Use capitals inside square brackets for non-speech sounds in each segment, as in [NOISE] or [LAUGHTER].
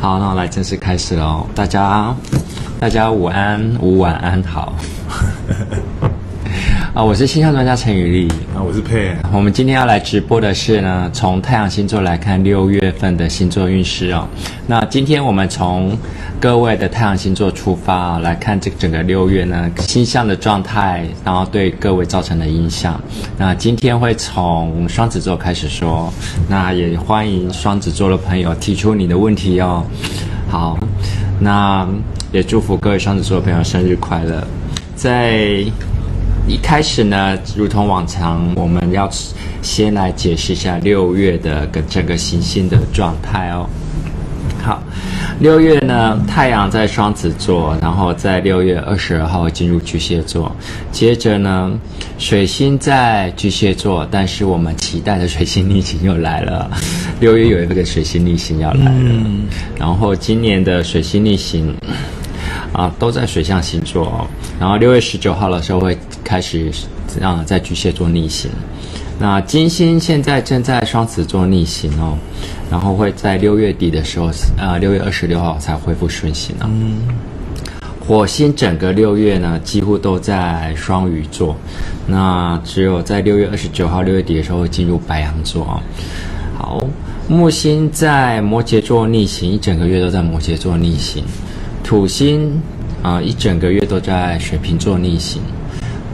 好，那我来正式开始喽。大家，大家午安，午晚安好。啊，我是星象专家陈宇丽。啊，我是佩。我们今天要来直播的是呢，从太阳星座来看六月份的星座运势哦。那今天我们从各位的太阳星座出发啊，来看这整个六月呢，星象的状态，然后对各位造成的影响。那今天会从双子座开始说，那也欢迎双子座的朋友提出你的问题哦。好，那也祝福各位双子座的朋友生日快乐。在一开始呢，如同往常，我们要先来解释一下六月的跟整个行星的状态哦。好，六月呢，太阳在双子座，然后在六月二十二号进入巨蟹座，接着呢，水星在巨蟹座，但是我们期待的水星逆行又来了。六月有一个水星逆行要来了，嗯、然后今年的水星逆行。啊，都在水象星座哦。然后六月十九号的时候会开始让在巨蟹座逆行。那金星现在正在双子座逆行哦，然后会在六月底的时候，呃，六月二十六号才恢复顺行哦。嗯。火星整个六月呢，几乎都在双鱼座，那只有在六月二十九号六月底的时候会进入白羊座哦。好，木星在摩羯座逆行，一整个月都在摩羯座逆行。土星啊、呃，一整个月都在水瓶座逆行。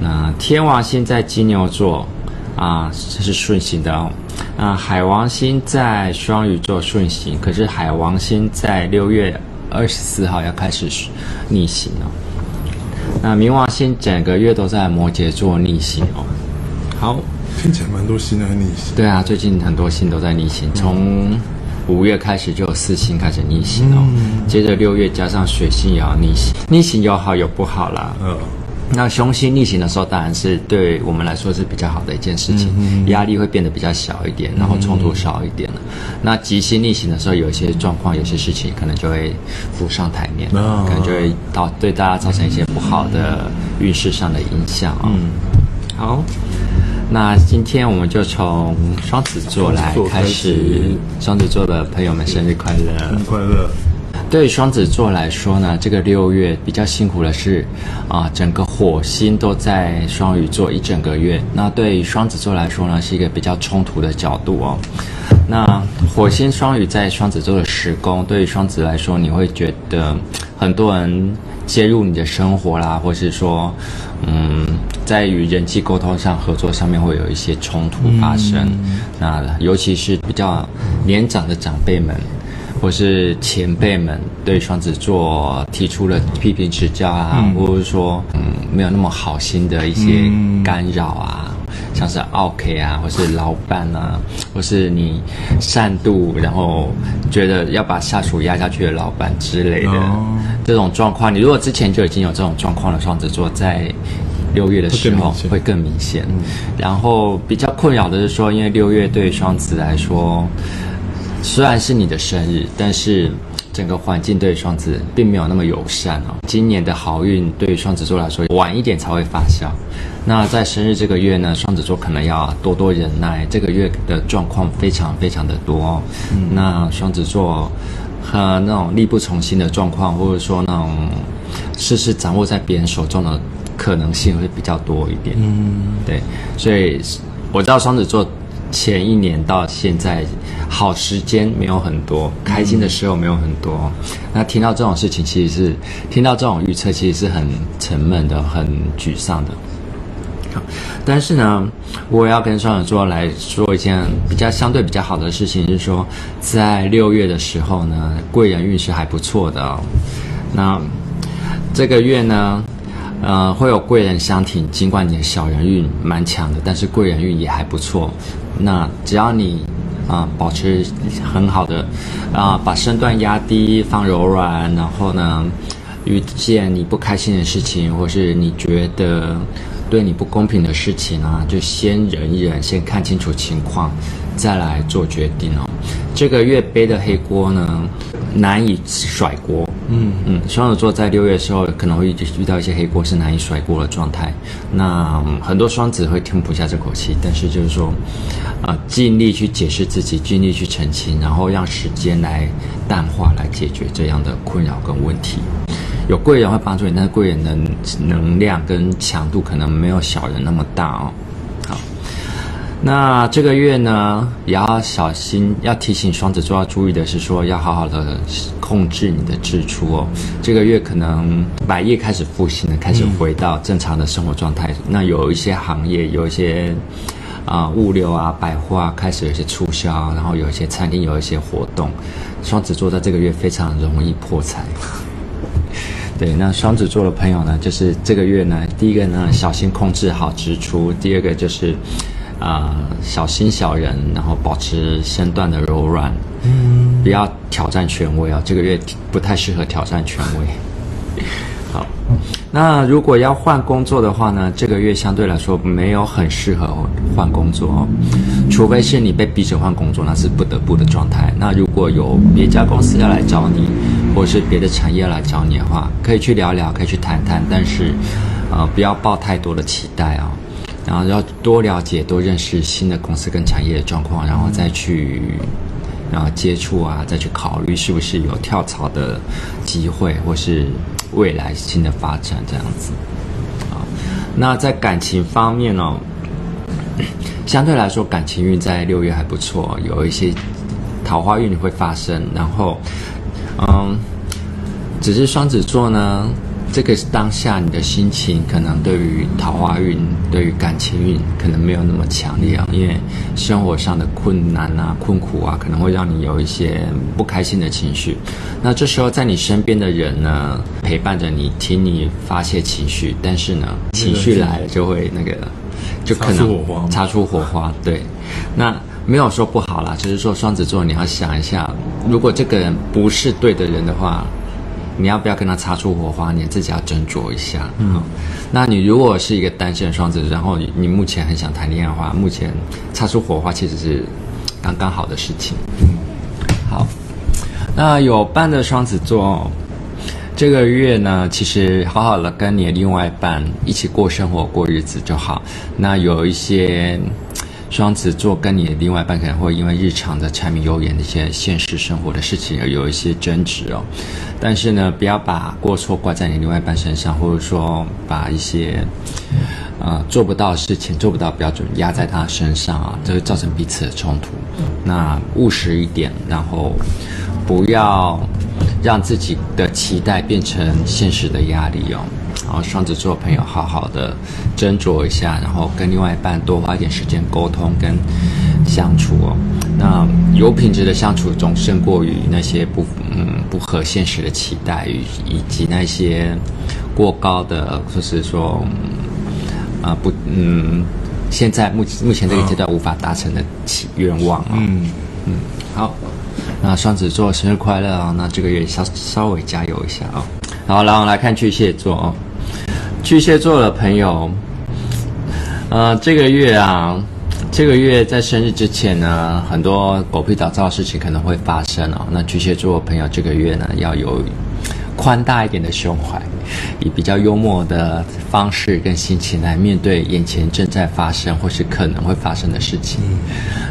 那天王星在金牛座啊，这是顺行的哦。那海王星在双鱼座顺行，可是海王星在六月二十四号要开始逆行哦。那冥王星整个月都在摩羯座逆行哦。好，听起来蛮多星在逆行。对啊，最近很多星都在逆行，从。五月开始就有四星开始逆行哦，嗯、接着六月加上水星也要逆行，逆行有好有不好啦。嗯，那凶星逆行的时候，当然是对我们来说是比较好的一件事情，嗯、压力会变得比较小一点，然后冲突少一点了。嗯、那吉星逆行的时候，有一些状况，有些事情可能就会浮上台面，嗯、可能就会到对大家造成一些不好的运势上的影响哦。嗯，好。那今天我们就从双子座来开始，双子座的朋友们生日快乐！生日快乐！对于双子座来说呢，这个六月比较辛苦的是，啊，整个火星都在双鱼座一整个月。那对于双子座来说呢，是一个比较冲突的角度哦。那火星双鱼在双子座的时宫，对于双子来说，你会觉得很多人介入你的生活啦，或是说，嗯。在与人际沟通上、合作上面会有一些冲突发生，嗯、那尤其是比较年长的长辈们，或是前辈们，对双子座提出了批评指教啊，嗯、或者说嗯没有那么好心的一些干扰啊，嗯、像是 OK 啊，或是老板啊，或是你善妒，然后觉得要把下属压下去的老板之类的、哦、这种状况，你如果之前就已经有这种状况的双子座在。六月的时候会更明显，然后比较困扰的是说，因为六月对双子来说，虽然是你的生日，但是整个环境对双子并没有那么友善哦。今年的好运对双子座来说晚一点才会发酵，那在生日这个月呢，双子座可能要多多忍耐，这个月的状况非常非常的多哦。那双子座和那种力不从心的状况，或者说那种事事掌握在别人手中的。可能性会比较多一点，嗯，对，所以我知道双子座前一年到现在好时间没有很多，开心的时候没有很多。嗯、那听到这种事情，其实是听到这种预测，其实是很沉闷的，很沮丧的。好，但是呢，我要跟双子座来说一件比较相对比较好的事情，就是说在六月的时候呢，贵人运势还不错的哦。那这个月呢？呃，会有贵人相挺，尽管你的小人运蛮强的，但是贵人运也还不错。那只要你啊、保持很好的啊、把身段压低，放柔软，然后呢，遇见你不开心的事情，或是你觉得对你不公平的事情啊，就先忍一忍，先看清楚情况，再来做决定哦。这个月背的黑锅呢，难以甩锅。嗯嗯，双子座在六月的时候可能会遇到一些黑锅，是难以甩锅的状态。那、嗯、很多双子会吞不下这口气，但是就是说，啊、呃，尽力去解释自己，尽力去澄清，然后让时间来淡化，来解决这样的困扰跟问题。有贵人会帮助你，但是贵人的能量跟强度可能没有小人那么大哦。那这个月呢，也要小心，要提醒双子座要注意的是说，要好好的控制你的支出哦。这个月可能百业开始复兴了，开始回到正常的生活状态。那有一些行业，有一些啊、物流啊、百货啊，开始有一些促销，然后有一些餐厅有一些活动。双子座在这个月非常容易破财。对，那双子座的朋友呢，就是这个月呢，第一个呢，小心控制好支出；第二个就是，啊、呃，小心小人，然后保持身段的柔软，嗯，不要挑战权威啊、哦，这个月不太适合挑战权威。[LAUGHS] 好，那如果要换工作的话呢，这个月相对来说没有很适合换工作哦，除非是你被逼着换工作，那是不得不的状态。那如果有别家公司要来找你，或是别的产业来找你的话，可以去聊聊，可以去谈谈，但是，呃，不要抱太多的期待啊、哦。然后要多了解、多认识新的公司跟产业的状况，然后再去，然后接触啊，再去考虑是不是有跳槽的机会，或是未来新的发展这样子。啊，那在感情方面呢、[COUGHS] 相对来说感情运在六月还不错，有一些桃花运会发生，然后。嗯，只是双子座呢，这个是当下你的心情，可能对于桃花运、对于感情运，可能没有那么强烈啊。因为生活上的困难啊、困苦啊，可能会让你有一些不开心的情绪。那这时候，在你身边的人呢，陪伴着你，听你发泄情绪，但是呢，情绪来了就会那个，就可能擦出火花。擦出火花，对，那。没有说不好啦，就是说双子座，你要想一下，如果这个人不是对的人的话，你要不要跟他擦出火花？你自己要斟酌一下。嗯，那你如果是一个单身的双子，然后你你目前很想谈恋爱的话，目前擦出火花其实是刚刚好的事情。嗯，好，那有伴的双子座，这个月呢，其实好好的跟你的另外一半一起过生活、过日子就好。那有一些。双子座跟你的另外一半可能会因为日常的柴米油盐的一些现实生活的事情而有一些争执哦，但是呢，不要把过错怪在你另外一半身上，或者说把一些呃做不到的事情、做不到标准压在他身上啊，这会造成彼此的冲突。那务实一点，然后不要让自己的期待变成现实的压力哦。然后双子座朋友好好的斟酌一下，然后跟另外一半多花一点时间沟通跟相处哦。那有品质的相处总胜过于那些不嗯不合现实的期待与以及那些过高的，就是说啊、呃、不嗯现在目目前这个阶段无法达成的期愿望啊。嗯嗯，好，那双子座生日快乐啊！那这个月稍稍微加油一下啊。好，然后来看巨蟹座哦。巨蟹座的朋友，呃，这个月啊，这个月在生日之前呢，很多狗屁倒灶的事情可能会发生哦。那巨蟹座的朋友这个月呢，要有宽大一点的胸怀，以比较幽默的方式跟心情来面对眼前正在发生或是可能会发生的事情。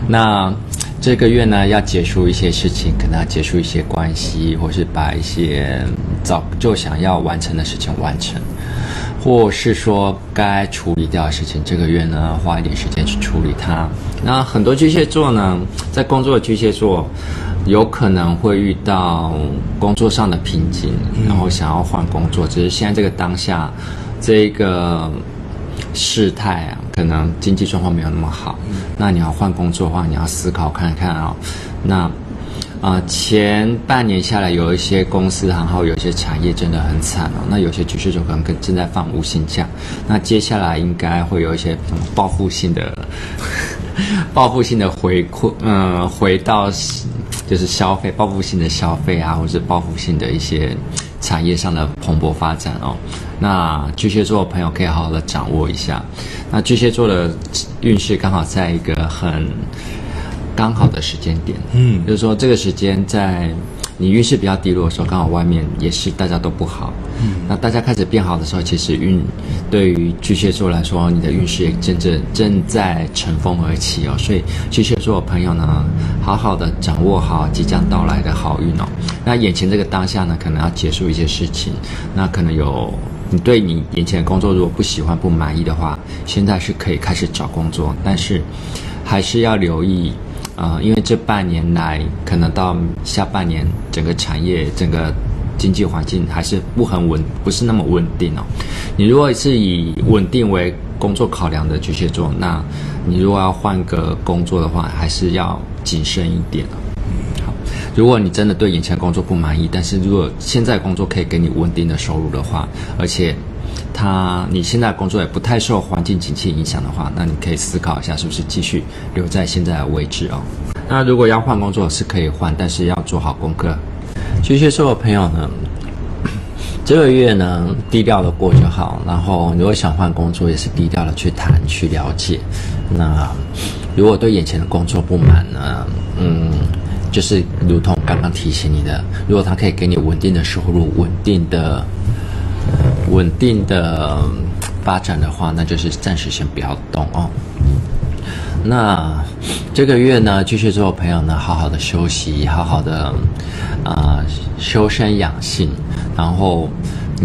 那这个月呢，要结束一些事情，可能要结束一些关系，或是把一些早就想要完成的事情完成。或是说该处理掉的事情，这个月呢，花一点时间去处理它。那很多巨蟹座呢，在工作的巨蟹座，有可能会遇到工作上的瓶颈，然后想要换工作。只是现在这个当下，这个事态啊，可能经济状况没有那么好。那你要换工作的话，你要思考看看啊、哦。那。啊、前半年下来，有一些公司行号，有一些产业真的很惨哦。那有些巨蟹座可能跟正在放无薪假，那接下来应该会有一些什么报复性的、[LAUGHS] 报复性的回馈，嗯、回到就是消费，报复性的消费啊，或者是报复性的一些产业上的蓬勃发展哦。那巨蟹座的朋友可以好好的掌握一下。那巨蟹座的运势刚好在一个很。刚好的时间点，嗯，就是说这个时间在你运势比较低落的时候，刚好外面也是大家都不好。嗯，那大家开始变好的时候，其实运对于巨蟹座来说，你的运势也真正正在乘风而起哦。所以巨蟹座的朋友呢，好好的掌握好即将到来的好运哦。那眼前这个当下呢，可能要结束一些事情，那可能有。你对你眼前的工作如果不喜欢、不满意的话，现在是可以开始找工作，但是还是要留意，呃，因为这半年来可能到下半年，整个产业、整个经济环境还是不很稳，不是那么稳定哦。你如果是以稳定为工作考量的巨蟹座，那你如果要换个工作的话，还是要谨慎一点哦。如果你真的对眼前工作不满意，但是如果现在工作可以给你稳定的收入的话，而且他你现在工作也不太受环境景气影响的话，那你可以思考一下是不是继续留在现在的位置哦。那如果要换工作是可以换，但是要做好功课。巨蟹座的朋友呢，[CLEARS THROAT] 这个月呢低调的过就好，然后如果想换工作也是低调的去谈去了解。那如果对眼前的工作不满呢，嗯。就是如同刚刚提醒你的，如果他可以给你稳定的收入、稳定的、稳定的发展的话，那就是暂时先不要动哦。那这个月呢，巨蟹座朋友呢，好好的休息，好好的啊、呃、修身养性，然后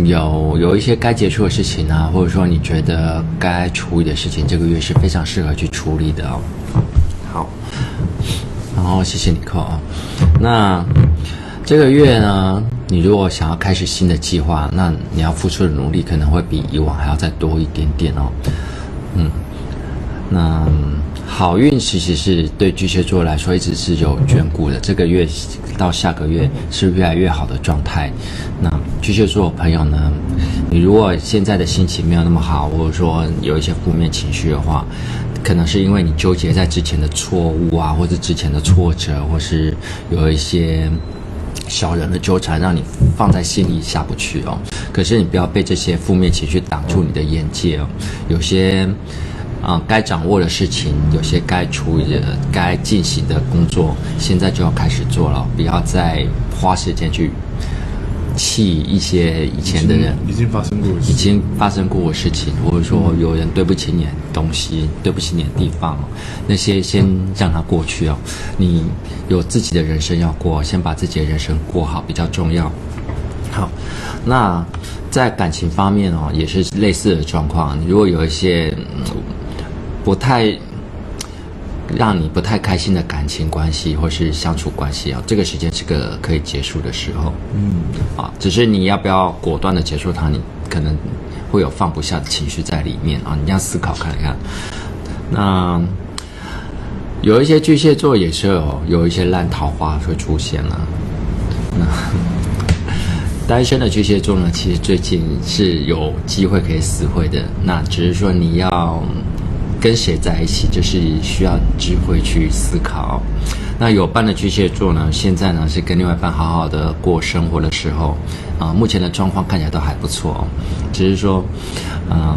有有一些该结束的事情啊，或者说你觉得该处理的事情，这个月是非常适合去处理的哦。好。然后谢谢你扣啊，那这个月呢，你如果想要开始新的计划，那你要付出的努力可能会比以往还要再多一点点哦。嗯，那好运其实是对巨蟹座来说一直是有眷顾的，这个月到下个月是越来越好的状态。那巨蟹座朋友呢，你如果现在的心情没有那么好，或者说有一些负面情绪的话，可能是因为你纠结在之前的错误啊，或者之前的挫折，或是有一些小人的纠缠，让你放在心里下不去哦。可是你不要被这些负面情绪挡住你的眼界哦。有些啊、该掌握的事情，有些该处理的、该进行的工作，现在就要开始做了，不要再花时间去。气一些以前的人，已经，已经发生过，已经发生过的事情，或者说有人对不起你的东西，对不起你的地方，那些先让它过去哦。你有自己的人生要过，先把自己的人生过好比较重要。好，那在感情方面哦，也是类似的状况。如果有一些不太。让你不太开心的感情关系或是相处关系啊，这个时间是个可以结束的时候。嗯，啊，只是你要不要果断的结束它，你可能会有放不下的情绪在里面啊，你要思考看一看。那有一些巨蟹座也是有有一些烂桃花会出现了。那 [LAUGHS] 单身的巨蟹座呢，其实最近是有机会可以死会的，那只是说你要。跟谁在一起，就是需要智慧去思考。那有伴的巨蟹座呢，现在呢是跟另外一半好好的过生活的时候，啊，目前的状况看起来都还不错，只是说，嗯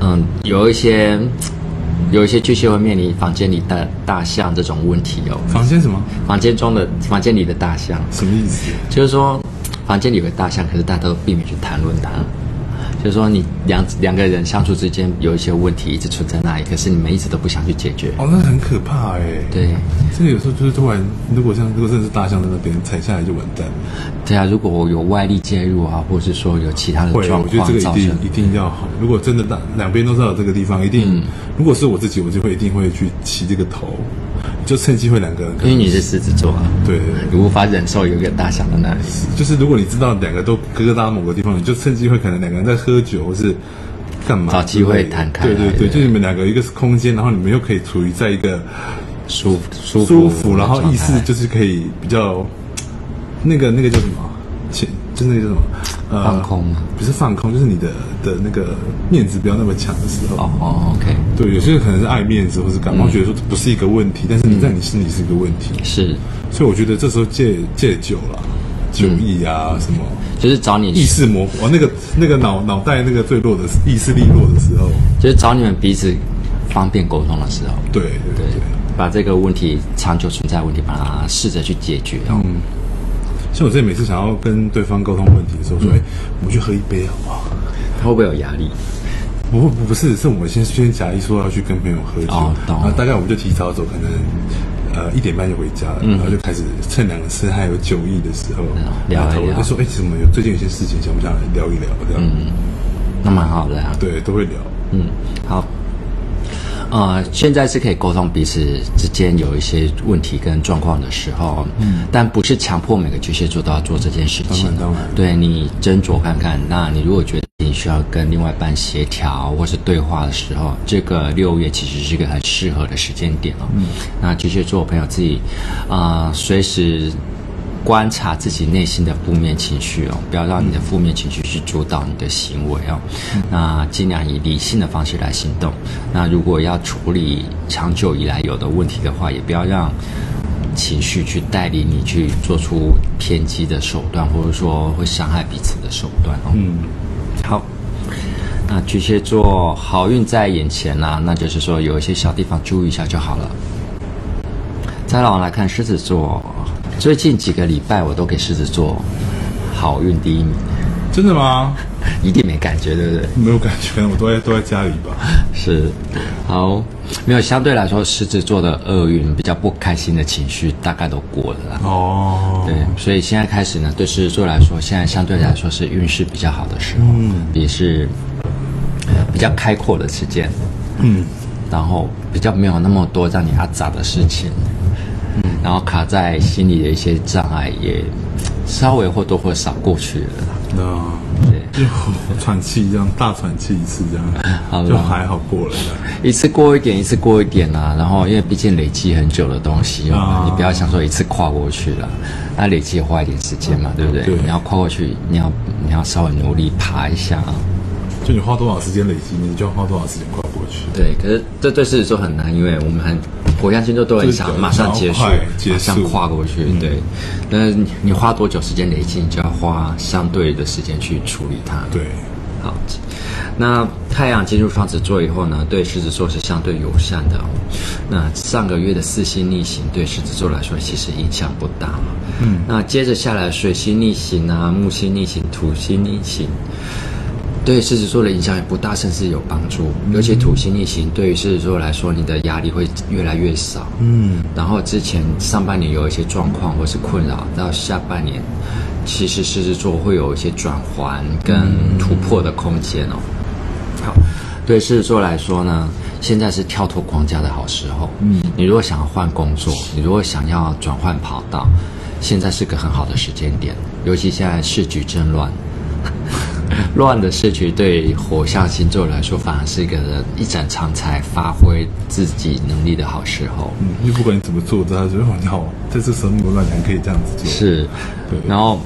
嗯，有一些有一些巨蟹会面临房间里的大象这种问题哦。房间什么？房间中的房间里的大象？什么意思？就是说，房间里有个大象，可是大家都避免去谈论它。就是说，你两两个人相处之间有一些问题一直存在那里，可是你们一直都不想去解决。哦，那很可怕哎。对，这个有时候就是突然，如果像如果真的是大象在那边踩下来就完蛋了。对啊，如果我有外力介入啊，或者是说有其他的状况，我觉得这个一定一定要好。如果真的大两边都知道这个地方，一定、嗯，如果是我自己，我就会一定会去骑这个头。就趁机会两个人，因为你是狮子座啊，对，你无法忍受有一个大象在那里。就是如果你知道两个都疙疙瘩某个地方，你就趁机会可能两个人在喝酒或是干嘛，找机会谈开。对对对，就你们两个一个是空间，然后你们又可以处于在一个舒舒服舒服，然后意思就是可以比较那个那个叫什么，前就那个叫什么。呃、放空吗？不是放空，就是你的的那个面子不要那么强的时候。哦哦，OK。对，有些人可能是爱面子，或是感冒、嗯，觉得说不是一个问题，但是你在你心里是一个问题。嗯、是，所以我觉得这时候戒戒酒了，酒意啊、嗯、什么，就是找你意识模糊哦，那个那个脑脑袋那个最弱的意识力弱的时候，就是找你们彼此方便沟通的时候。对对对，对。把这个问题长久存在问题，把它试着去解决哦。嗯，像我这每次想要跟对方沟通问题的时候，说：“哎、嗯，我们去喝一杯好不好？”他会不会有压力？不不不是，是我先先假意说要去跟朋友喝酒，哦、然后大概我们就提早走，可能呃一点半就回家了，嗯、然后就开始趁两个吃还有酒意的时候、嗯、聊一聊，就说：“哎，怎么有最近有些事情想不想来聊一聊？”这样，嗯，那蛮好的呀、啊。对，都会聊。嗯，好。呃，现在是可以沟通彼此之间有一些问题跟状况的时候，嗯，但不是强迫每个巨蟹座都要做这件事情。当然，当然。对，你斟酌看看。那你如果觉得你需要跟另外一半协调或是对话的时候，这个六月其实是一个很适合的时间点哦。嗯，那巨蟹座朋友自己啊，呃，随时。观察自己内心的负面情绪哦，不要让你的负面情绪去主导你的行为哦。那尽量以理性的方式来行动。那如果要处理长久以来有的问题的话，也不要让情绪去带领你去做出偏激的手段，或者说会伤害彼此的手段哦。嗯，好。那巨蟹座好运在眼前呐、啊，那就是说有一些小地方注意一下就好了。再来我们来看狮子座。最近几个礼拜，我都给狮子座好运第一名。真的吗？[LAUGHS] 一定没感觉，对不对？没有感觉，我都在都在家里吧。[LAUGHS] 是，好，没有。相对来说，狮子座的厄运比较不开心的情绪大概都过了啦。哦，对，所以现在开始呢，对狮子座来说，现在相对来说是运势比较好的时候，嗯，也是比较开阔的时间，嗯，然后比较没有那么多让你阿杂的事情。然后卡在心里的一些障碍也稍微或多或少过去了。那、哦、对，就喘气这样大喘气一次这样，[LAUGHS] 好就还好过了。一次过一点，一次过一点啊。然后因为毕竟累积很久的东西、啊、你不要想说一次跨过去了，那累积也花一点时间嘛，对不对？对，你要跨过去，你要你要稍微努力爬一下啊。就你花多少时间累积，你就要花多少时间跨过去。对，可是这对狮子座很难，因为我们很。火象星座都很想马上结束，马上跨过去。嗯、对，那你花多久时间累积，你就要花相对的时间去处理它。对，好。那太阳进入双子座以后呢，对狮子座是相对友善的。那上个月的四星逆行对狮子座来说其实影响不大。嗯，那接着下来水星逆行啊，木星逆行，土星逆行。对狮子座的影响也不大，甚至有帮助。尤其土星逆行，对于狮子座来说，你的压力会越来越少。嗯，然后之前上半年有一些状况或是困扰，到下半年，其实狮子座会有一些转环跟突破的空间哦。好，对狮子座来说呢，现在是跳脱框架的好时候。嗯，你如果想要换工作，你如果想要转换跑道，现在是个很好的时间点。尤其现在市局正乱。[LAUGHS] 乱的时局对火象星座来说，反而是一个人一展长才、发挥自己能力的好时候。嗯，因为不管你怎么做，大家觉得你好，在这时候那么乱，你还可以这样子做。是，对。然后，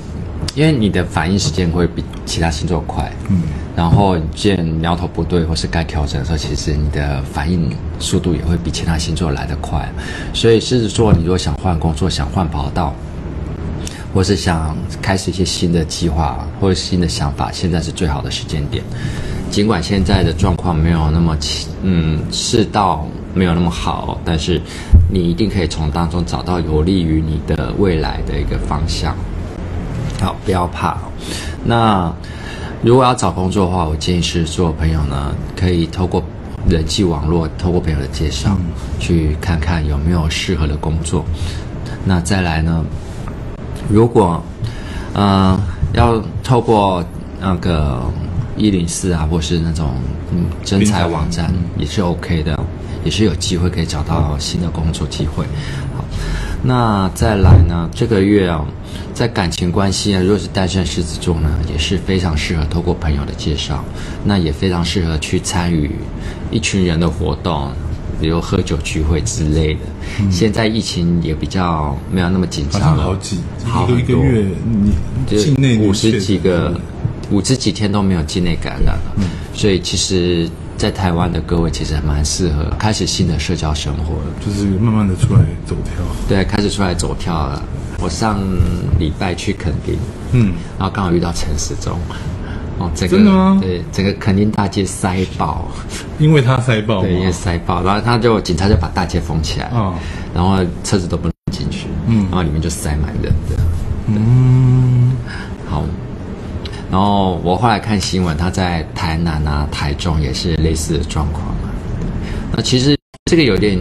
因为你的反应时间会比其他星座快。嗯。然后，见苗头不对或是该调整的时候，其实你的反应速度也会比其他星座来得快。所以，狮子座，你如果想换工作、想换跑道。或是想开始一些新的计划或者新的想法，现在是最好的时间点。尽管现在的状况没有那么，嗯，世道没有那么好，但是你一定可以从当中找到有利于你的未来的一个方向。好，不要怕。那如果要找工作的话，我建议是做朋友呢，可以透过人际网络，透过朋友的介绍，嗯、去看看有没有适合的工作。那再来呢？如果，嗯、呃，要透过那个一零四啊，或是那种嗯征才网站，也是 OK 的，也是有机会可以找到新的工作机会。好，那再来呢，这个月啊，在感情关系啊，如果是单身狮子座呢，也是非常适合透过朋友的介绍，那也非常适合去参与一群人的活动。比如喝酒聚会之类的，嗯、现在疫情也比较没有那么紧张了。好几好一个月，你境内五十几个，五十几天都没有境内感染了。嗯，所以其实，在台湾的各位其实还蛮适合开始新的社交生活，就是慢慢的出来走跳。对，开始出来走跳了。我上礼拜去垦丁，嗯，然后刚好遇到陈时中。哦，这个、真的吗？对，整个肯定大街塞爆，[LAUGHS] 因为他塞爆，对，因为塞爆，然后他就警察就把大街封起来，哦，然后车子都不能进去，嗯，然后里面就塞满人的，嗯，好，然后我后来看新闻，他在台南啊、台中也是类似的状况嘛，那其实这个有点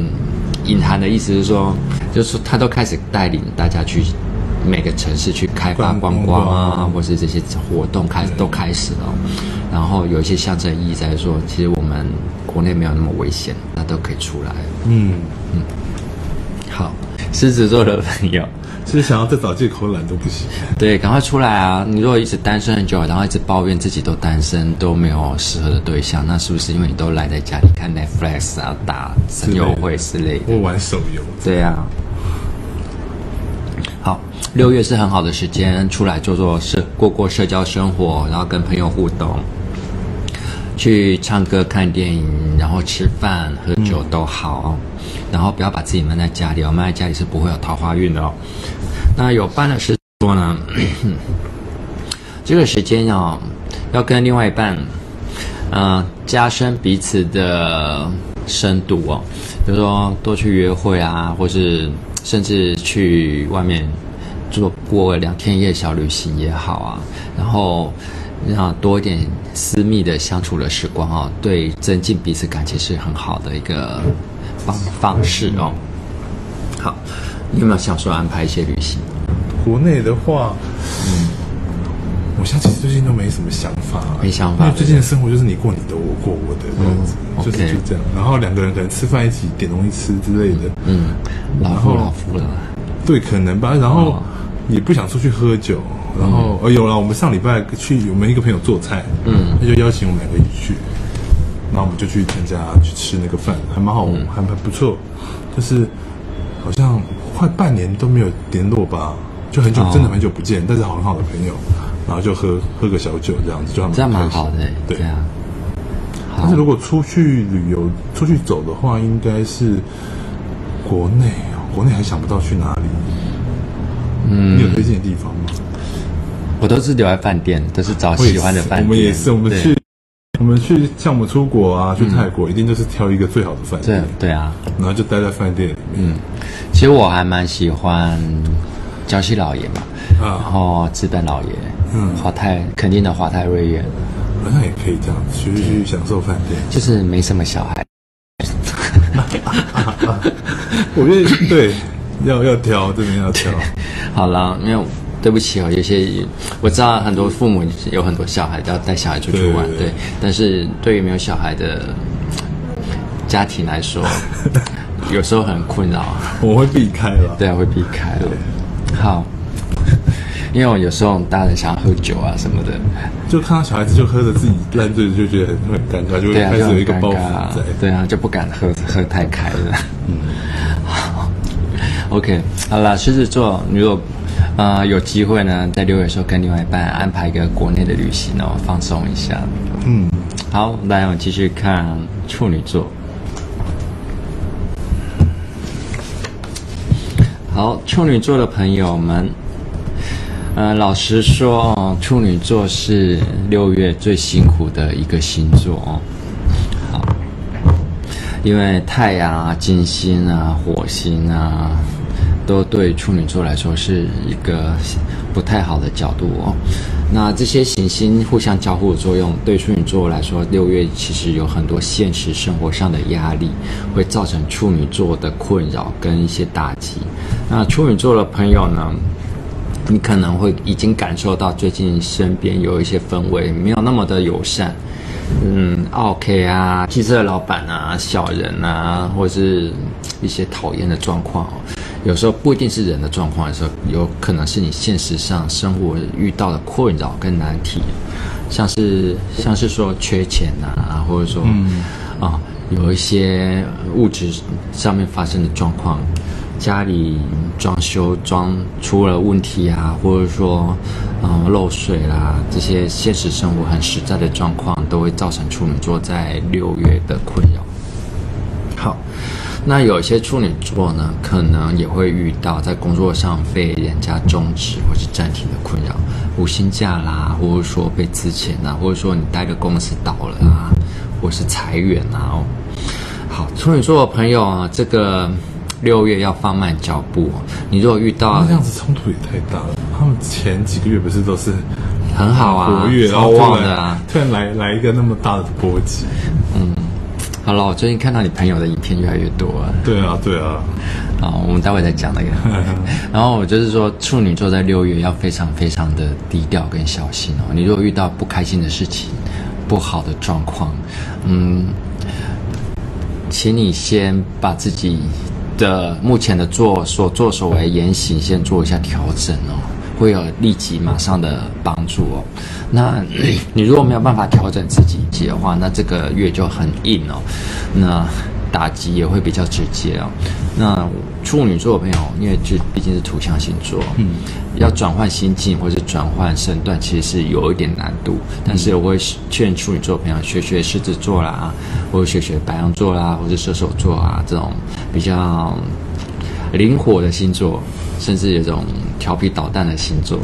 隐含的意思是说，就是说他都开始带领大家去。每个城市去开发观光啊，或是这些活动开始都开始了，然后有一些象征意义在说，其实我们国内没有那么危险，那都可以出来。嗯嗯，好，狮子座的朋友，其实想要再找借口懒都不行。对，赶快出来啊！你如果一直单身很久，然后一直抱怨自己都单身，都没有适合的对象，那是不是因为你都赖在家里看 Netflix 啊，打神游会之类的，或玩手游？对啊。好，六月是很好的时间，出来做做社，过过社交生活，然后跟朋友互动，去唱歌、看电影，然后吃饭、喝酒都好，然后不要把自己闷在家里哦，闷在家里是不会有桃花运的哦。那有伴的是说呢，这个时间要要跟另外一半，嗯、呃，加深彼此的深度哦，比如说多去约会啊，或是。甚至去外面做过两天一夜小旅行也好啊，然后让多一点私密的相处的时光哦，对增进彼此感情是很好的一个方方式哦。好，你有没有想说安排一些旅行？国内的话，嗯，我想，其实最近都没什么想法，没想法。因为最近的生活就是你过你的，我过我的这样子，嗯、就是就这样。然后两个人可能吃饭一起点东西吃之类的，嗯。然后老夫了，对，可能吧。然后也不想出去喝酒。然后呃，有了，我们上礼拜去，我们一个朋友做菜，嗯，他就邀请我们两个一起去。然后我们就去参加去吃那个饭，还蛮好，还蛮不错。就是好像快半年都没有联络吧，就很久，真的很久不见。但是好很好的朋友，然后就喝喝个小酒这样子，就这样蛮好的，对啊。但是如果出去旅游、出去走的话，应该是国内。国内还想不到去哪里，嗯，你有推荐的地方吗？我都是留在饭店，都是找喜欢的饭店。我们也是，我们去，我们去，像我们出国啊，去泰国，一定就是挑一个最好的饭店。对啊，然后就待在饭店里面。嗯，其实我还蛮喜欢礁溪老爷嘛，然后资本老爷，嗯，华泰，肯定的华泰瑞苑，好像也可以这样子去去享受饭店，就是没什么小孩。[LAUGHS] 我觉得对，要要挑，这边要挑。好了，因为对不起哦，有些我知道很多父母有很多小孩要带小孩出去玩，对，对，对，但是对于没有小孩的家庭来说，[LAUGHS] 有时候很困扰。我会避开了，对啊，会避开了。对好。[LAUGHS] 因为我有时候大人想要喝酒啊什么的，就看到小孩子就喝着自己烂醉，就觉得很很尴尬，就会开始有一个包袱在，对啊，就不敢喝喝太开了。嗯，好，[LAUGHS] OK，好了，狮子座，如果啊、呃、有机会呢，在六月的时候跟另外一半安排一个国内的旅行哦，放松一下。嗯，好，来我们继续看处女座。好，处女座的朋友们。呃，老实说哦，处女座是六月最辛苦的一个星座哦。好，因为太阳啊、金星啊、火星啊，都对处女座来说是一个不太好的角度哦。那这些行星互相交互的作用，对处女座来说，六月其实有很多现实生活上的压力，会造成处女座的困扰跟一些打击。那处女座的朋友呢？你可能会已经感受到最近身边有一些氛围没有那么的友善，嗯，OK 啊，汽车老板啊，小人啊，或是一些讨厌的状况，有时候不一定是人的状况有时候，有可能是你现实上生活遇到的困扰跟难题，像是像是说缺钱啊，或者说，嗯，啊，有一些物质上面发生的状况。家里装修装出了问题啊，或者说，嗯，漏水啦，这些现实生活很实在的状况，都会造成处女座在六月的困扰。好，那有些处女座呢，可能也会遇到在工作上被人家终止或是暂停的困扰，无薪假啦，或者说被资遣啦，或者说你待的公司倒了啊，或是裁员啊。哦，好，处女座的朋友啊，这个六月要放慢脚步。你如果遇到这样子冲突也太大了，他们前几个月不是都是很好啊，活跃超旺的啊，突然来来一个那么大的波及，嗯。好了，我最近看到你朋友的影片越来越多了。对啊，对啊。好，我们待会再讲那个。[LAUGHS] 然后我就是说，处女座在六月要非常非常的低调跟小心哦。你如果遇到不开心的事情、不好的状况，嗯，请你先把自己的目前的做所作所为言行先做一下调整哦。会有立即马上的帮助哦。那 [COUGHS] 你如果没有办法调整自己的话，那这个月就很硬哦。那打击也会比较直接哦。那处女座的朋友，因为这毕竟是土象星座，嗯，要转换心境或者转换身段，其实是有一点难度。但是我会劝处女座的朋友学学狮子座啦，或者学学白羊座啦，或者射手座啊，这种比较灵活的星座。甚至有这种调皮捣蛋的星座，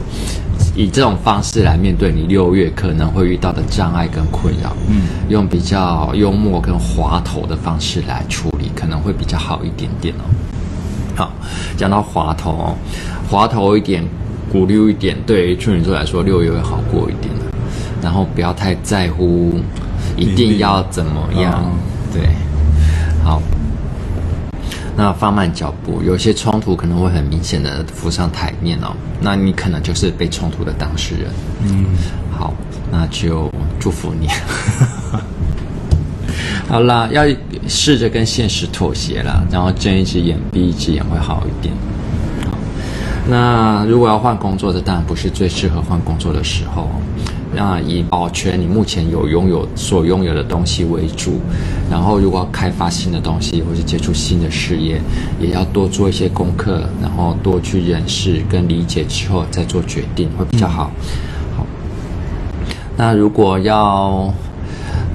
以这种方式来面对你六月可能会遇到的障碍跟困扰，嗯，用比较幽默跟滑头的方式来处理，可能会比较好一点点哦。好，讲到滑头哦，滑头一点，鼓溜一点，对于处女座来说，六月会好过一点的。然后不要太在乎，一定要怎么样，对，好。那放慢脚步，有些冲突可能会很明显的浮上台面哦。那你可能就是被冲突的当事人。嗯，好，那就祝福你。[LAUGHS] 好啦，要试着跟现实妥协啦，然后睁一只眼闭一只眼会好一点。好，那如果要换工作，这当然不是最适合换工作的时候。那以保全你目前有拥有所拥有的东西为主，然后如果要开发新的东西或是接触新的事业，也要多做一些功课，然后多去认识跟理解之后再做决定会比较好。好，那如果要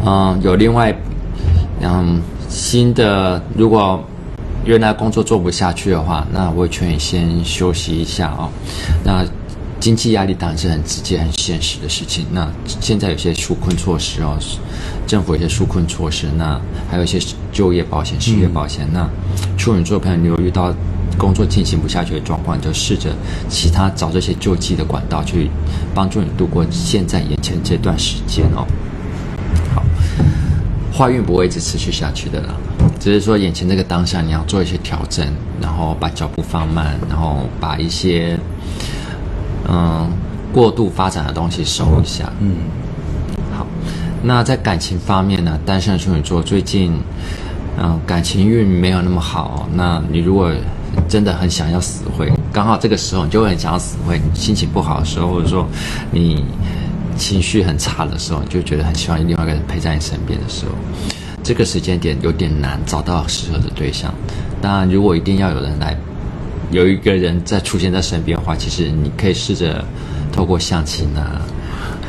嗯有另外嗯新的，如果原来工作做不下去的话，那我劝你先休息一下哦。那。经济压力当然是很直接、很现实的事情。那现在有些纾困措施哦，政府有些纾困措施，那还有一些就业保险、失业保险。那处女座朋友，你有遇到工作进行不下去的状况，就试着其他找这些救济的管道，去帮助你度过现在眼前这段时间哦。好，坏运不会一直持续下去的啦，只是说眼前这个当下，你要做一些调整，然后把脚步放慢，然后把一些。嗯，过度发展的东西收一下。嗯，好。那在感情方面呢？单身的处女座最近，嗯，感情运没有那么好。那你如果真的很想要死灰，刚好这个时候你就会很想要死灰。你心情不好的时候，或者说你情绪很差的时候，你就觉得很希望另外一个人陪在你身边的时候，这个时间点有点难找到适合的对象。当然，如果一定要有人来。有一个人在出现在身边的话，其实你可以试着透过相亲啊，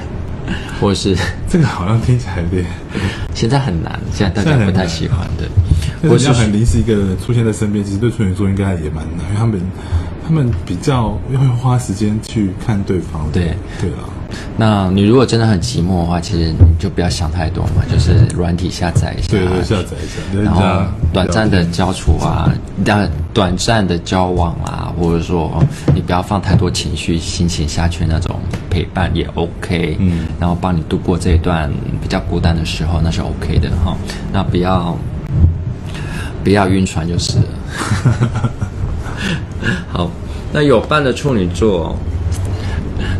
[LAUGHS] 或者是这个好像听起来有点，[LAUGHS] 现在很难，现在大家不太喜欢的。[LAUGHS] 或是很临时一个人出现在身边，其实对处女座应该也蛮难，因为他们他们比较要花时间去看对方。对对啊。那你如果真的很寂寞的话，其实你就不要想太多嘛，就是软体下载一下，对对，下载一下，然后短暂的交处啊，短短暂的交往啊，或者说你不要放太多情绪、心情下去，那种陪伴也 OK，嗯，然后帮你度过这一段比较孤单的时候，那是 OK 的哈。那不要不要晕船就是了。[LAUGHS] [LAUGHS] 好，那有伴的处女座。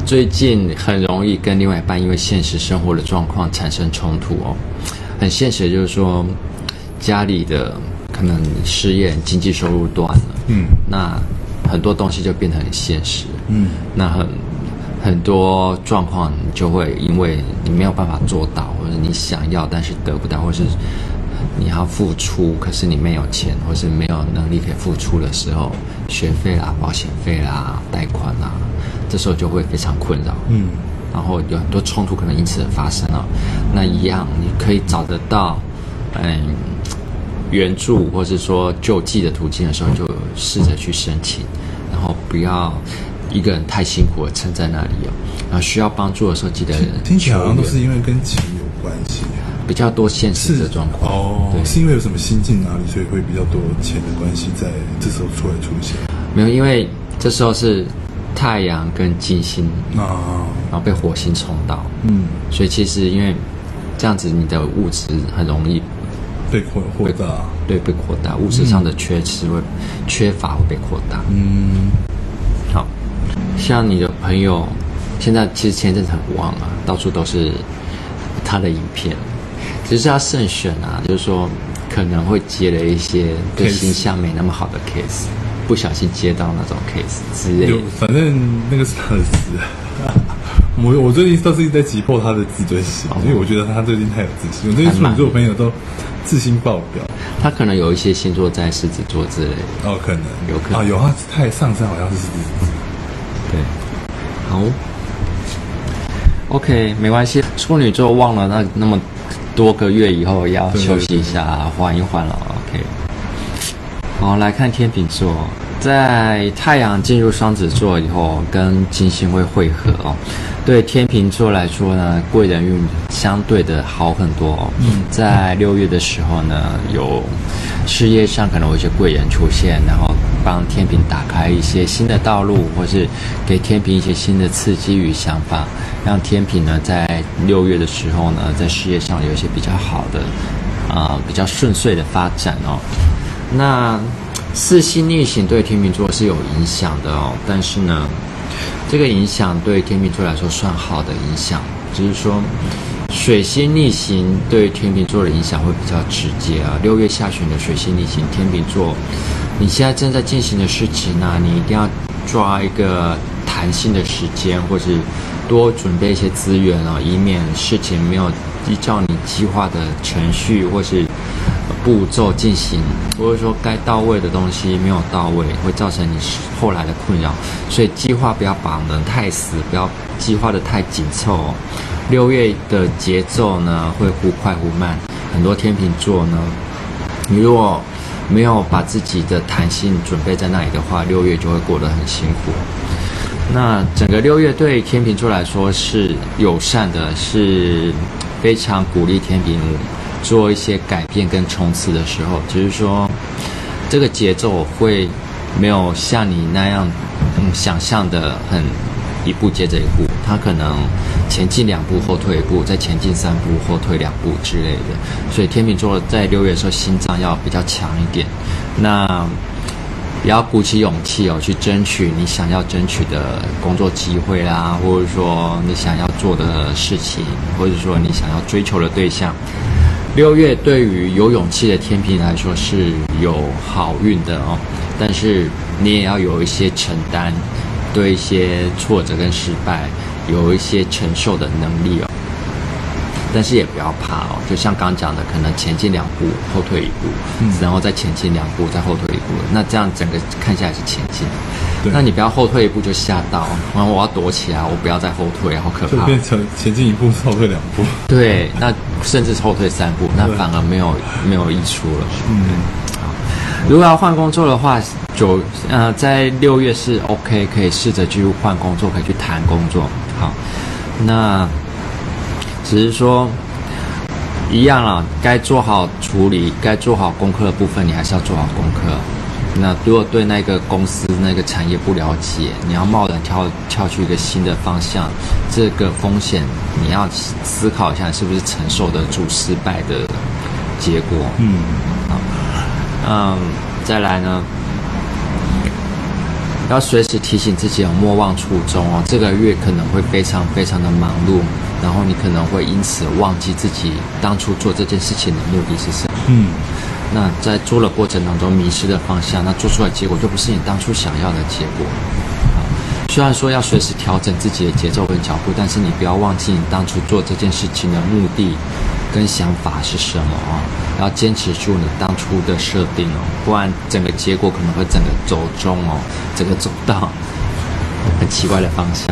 最近很容易跟另外一半因为现实生活的状况产生冲突哦，很现实，就是说家里的可能失业、经济收入断了，嗯，那很多东西就变得很现实，嗯，那很很多状况就会因为你没有办法做到，或者你想要但是得不到，或是你要付出可是你没有钱，或是没有能力可以付出的时候，学费啦、保险费啦、贷款啦。这时候就会非常困扰，嗯，然后有很多冲突可能因此而发生了。那一样，你可以找得到，嗯，援助或是说救济的途径的时候，就试着去申请，然后不要一个人太辛苦的撑在那里哦。然后需要帮助的时候，记得听起来好像都是因为跟钱有关系，比较多现实的状况。哦。对，是因为有什么心境哪里，所以会比较多钱的关系在这时候出来出现？没有，因为这时候是太阳跟金星啊，然后被火星冲到，嗯，所以其实因为这样子，你的物质很容易。被扩扩大，对，被扩大，物质上的缺失会、嗯、缺乏会被扩大。嗯，好，像你的朋友，现在其实前阵子很旺啊，到处都是他的影片，只是要慎选啊，就是说可能会接了一些对形象没那么好的 case，, 不小心接到那种 case 之类的。反正那个是他的事。[LAUGHS] 我我最近都是在击破他的自尊心，哦、因为我觉得他最近太有自信。我最近处女座朋友都自信爆表。他可能有一些星座在狮子座之类的。哦，可能有可能啊，有他太上升好像是狮子座。对，好，OK，没关系。处女座忘了那那么多个月以后要休息一下，缓一缓了。OK，好，来看天秤座。在太阳进入双子座以后，跟金星会汇合哦。对天秤座来说呢，贵人运相对的好很多哦。嗯，在六月的时候呢，有事业上可能有一些贵人出现，然后帮天平打开一些新的道路，或是给天平一些新的刺激与想法，让天平呢在六月的时候呢，在事业上有一些比较好的啊、比较顺遂的发展哦。那。四星逆行对天秤座是有影响的哦，但是呢，这个影响对天秤座来说算好的影响，就是说，水星逆行对天秤座的影响会比较直接啊。六月下旬的水星逆行，天秤座，你现在正在进行的事情呢，你一定要抓一个弹性的时间，或是多准备一些资源哦，以免事情没有依照你计划的程序或是。步骤进行，或者说该到位的东西没有到位，会造成你后来的困扰。所以计划不要绑得太死，不要计划得太紧凑哦。六月的节奏呢，会忽快忽慢。很多天秤座呢，你如果没有把自己的弹性准备在那里的话，六月就会过得很辛苦。那整个六月对天秤座来说是友善的，是非常鼓励天秤。做一些改变跟冲刺的时候，就是说，这个节奏会没有像你那样，嗯，想象的很一步接着一步，他可能前进两步，后退一步，再前进三步，后退两步之类的。所以天秤座在六月的时候，心脏要比较强一点，那也要鼓起勇气哦，去争取你想要争取的工作机会啦，或者说你想要做的事情，或者说你想要追求的对象。六月对于有勇气的天秤来说是有好运的哦，但是你也要有一些承担，对一些挫折跟失败有一些承受的能力哦。但是也不要怕哦，就像刚刚讲的，可能前进两步，后退一步，嗯，然后再前进两步，再后退一步，那这样整个看下来是前进。对那你不要后退一步就吓到，然后我要躲起来，我不要再后退，好可怕。就变成前进一步，后退两步。对，那甚至后退三步，那反而没有没有益处了。嗯，好，如果要换工作的话，就呃，在六月是 OK，可以试着去换工作，可以去谈工作。好，那。只是说，一样啦，该做好处理、该做好功课的部分，你还是要做好功课。那如果对那个公司、那个产业不了解，你要贸然跳跳去一个新的方向，这个风险你要思考一下，是不是承受得住失败的结果？嗯，好，嗯，再来呢，要随时提醒自己要莫忘初衷哦。这个月可能会非常非常的忙碌。然后你可能会因此忘记自己当初做这件事情的目的是什么。嗯，那在做的过程当中迷失了方向，那做出来的结果就不是你当初想要的结果。虽然说要随时调整自己的节奏跟脚步，但是你不要忘记你当初做这件事情的目的跟想法是什么啊！要坚持住你当初的设定哦，不然整个结果可能会整个走中哦，整个走到 [LAUGHS] 很奇怪的方向。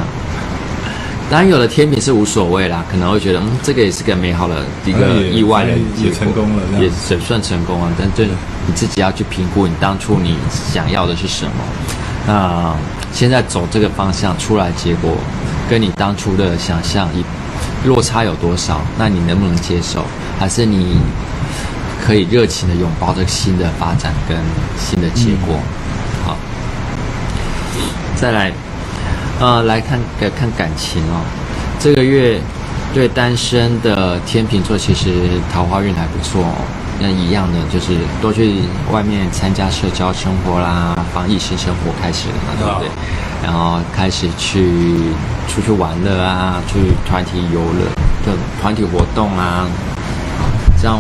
当然，有的天平是无所谓啦，可能会觉得嗯，这个也是个美好的一个意外的也，也成功了，也也算成功了。但这你自己要去评估，你当初你想要的是什么？那现在走这个方向出来，结果跟你当初的想象一落差有多少？那你能不能接受？还是你可以热情的拥抱这个新的发展跟新的结果？嗯、好，再来。呃，来看来看感情哦，这个月对单身的天秤座，其实桃花运还不错哦。那一样的就是多去外面参加社交生活啦，防疫性生活开始了嘛，对不对？然后开始去出去玩乐啊，去团体游乐，就团体活动啊，这样。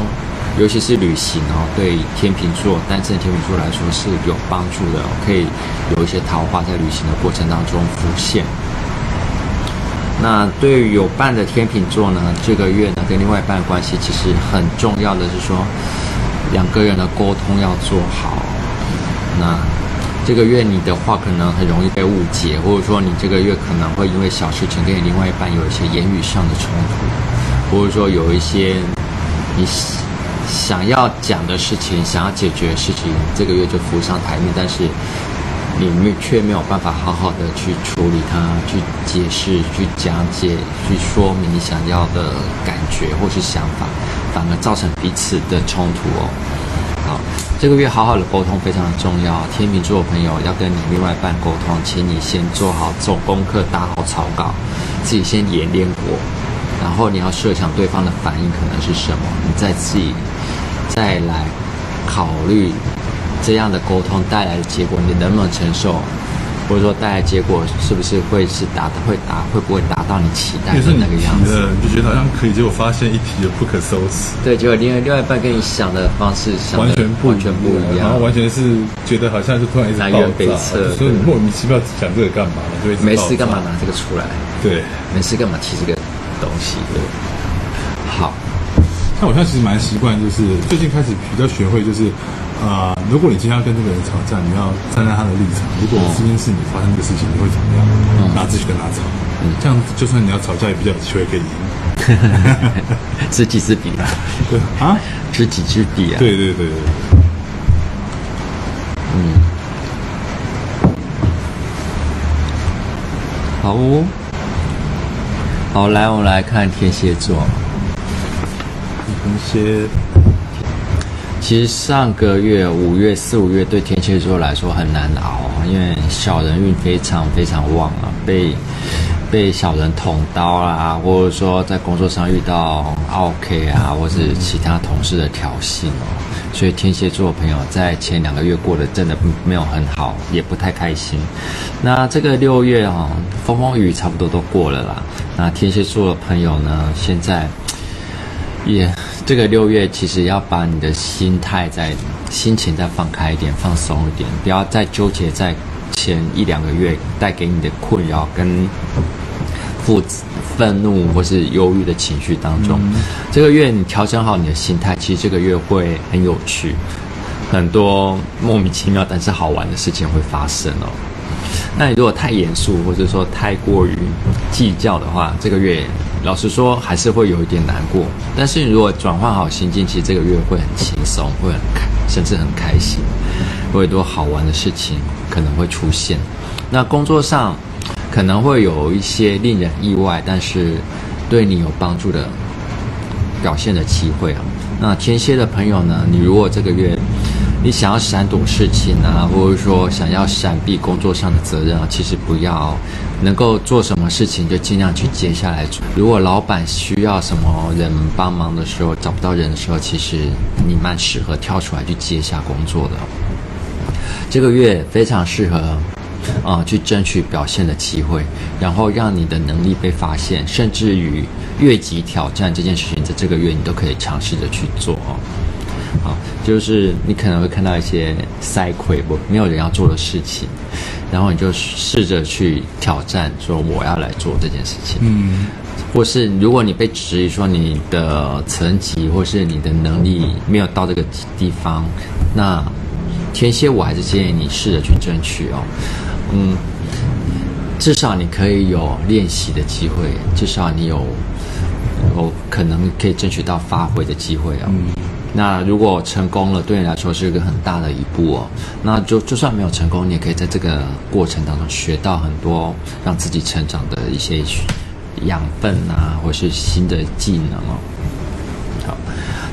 尤其是旅行哦，对天秤座单身天秤座来说是有帮助的，可以有一些桃花在旅行的过程当中浮现。那对于有伴的天秤座呢，这个月呢跟另外一半关系其实很重要的是说，两个人的沟通要做好。那这个月你的话可能很容易被误解，或者说你这个月可能会因为小事情跟你另外一半有一些言语上的冲突，或者说有一些你。想要讲的事情，想要解决的事情，这个月就浮上台面，但是你们却没有办法好好的去处理它，去解释、去讲解、去说明你想要的感觉或是想法，反而造成彼此的冲突哦。好，这个月好好的沟通非常的重要。天秤座的朋友要跟你另外一半沟通，请你先做好做功课，打好草稿，自己先演练过，然后你要设想对方的反应可能是什么，你再自己。再来考虑这样的沟通带来的结果，你能不能承受？或者说带来的结果是不是会是达会达会不会达到你期待的那个样子？你就觉得好像可以，结果发现一提就不可收拾。对，结果另外另外一半跟你想的方式想的完全不完全不一样，然后完全是觉得好像是突然一直南辕北辙，所以你莫名其妙讲这个干嘛呢？就没事干嘛拿这个出来？对，没事干嘛提这个东西？对，好。那我现在其实蛮习惯，就是最近开始比较学会，就是啊、呃，如果你今天要跟这个人吵架，你要站在他的立场。如果今天是你发生这个事情，你会怎么样？嗯、拿自己跟他吵，嗯，这样就算你要吵架，也比较有机会可以赢。[LAUGHS] 知己知彼啊，对啊，知己知彼啊，对对对对。嗯，好哦，好，来，我们来看天蝎座。一些，其实上个月五月四五月对天蝎座来说很难熬，因为小人运非常非常旺啊，被被小人捅刀啦，或者说在工作上遇到 OK 啊，或是其他同事的挑衅哦，所以天蝎座的朋友在前两个月过得真的没有很好，也不太开心。那这个六月啊，风风雨雨差不多都过了啦。那天蝎座的朋友呢，现在也。这个六月其实要把你的心态再心情再放开一点，放松一点，不要再纠结在前一两个月带给你的困扰跟负愤怒或是忧郁的情绪当中。嗯、这个月你调整好你的心态，其实这个月会很有趣，很多莫名其妙但是好玩的事情会发生哦。那你如果太严肃或者说太过于计较的话，这个月。老实说，还是会有一点难过。但是你，如果转换好心境，其实这个月会很轻松，会很开，甚至很开心，会有多好玩的事情可能会出现。那工作上可能会有一些令人意外，但是对你有帮助的表现的机会啊。那天蝎的朋友呢？你如果这个月，你想要闪躲事情啊，或者说想要闪避工作上的责任啊，其实不要，能够做什么事情就尽量去接下来做。如果老板需要什么人帮忙的时候，找不到人的时候，其实你蛮适合跳出来去接下工作的。这个月非常适合啊，去争取表现的机会，然后让你的能力被发现，甚至于越级挑战这件事情，在这个月你都可以尝试着去做哦。好，就是你可能会看到一些塞亏不没有人要做的事情，然后你就试着去挑战，说我要来做这件事情。嗯，或是如果你被质疑说你的层级或是你的能力没有到这个地方，那天蝎我还是建议你试着去争取哦。嗯，至少你可以有练习的机会，至少你有有可能可以争取到发挥的机会哦。嗯。那如果成功了，对你来说是一个很大的一步哦。那就就算没有成功，你也可以在这个过程当中学到很多让自己成长的一些养分啊，或是新的技能哦。好，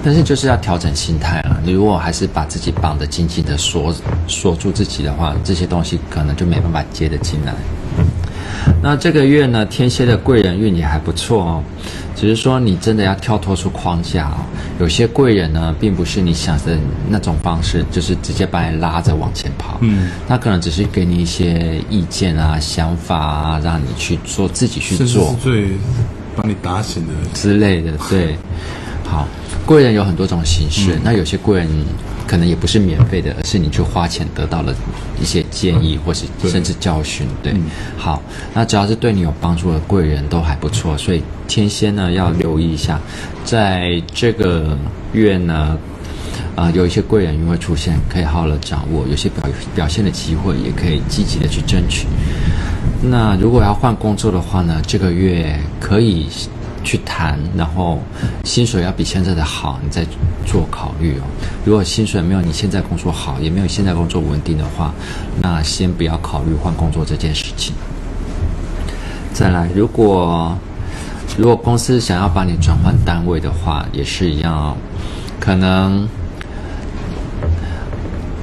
但是就是要调整心态啊。你如果还是把自己绑得紧紧的锁锁住自己的话，这些东西可能就没办法接得进来。那这个月呢，天蝎的贵人运也还不错哦。只是说你真的要跳脱出框架哦。有些贵人呢，并不是你想的那种方式，就是直接把你拉着往前跑。嗯，他可能只是给你一些意见啊、想法啊，让你去做，自己去做。最把你打醒的之类的。对，[LAUGHS] 好，贵人有很多种形式。嗯、那有些贵人。可能也不是免费的，而是你去花钱得到了一些建议，或是甚至教训。对，对，好，那只要是对你有帮助的贵人都还不错，所以天蝎呢要留意一下，在这个月呢，啊、呃，有一些贵人运会出现，可以好好的掌握；有些表表现的机会，也可以积极的去争取。那如果要换工作的话呢，这个月可以。去谈，然后薪水要比现在的好，你再做考虑哦。如果薪水没有你现在工作好，也没有现在工作稳定的话，那先不要考虑换工作这件事情。再来，如果如果公司想要把你转换单位的话，也是一样哦，可能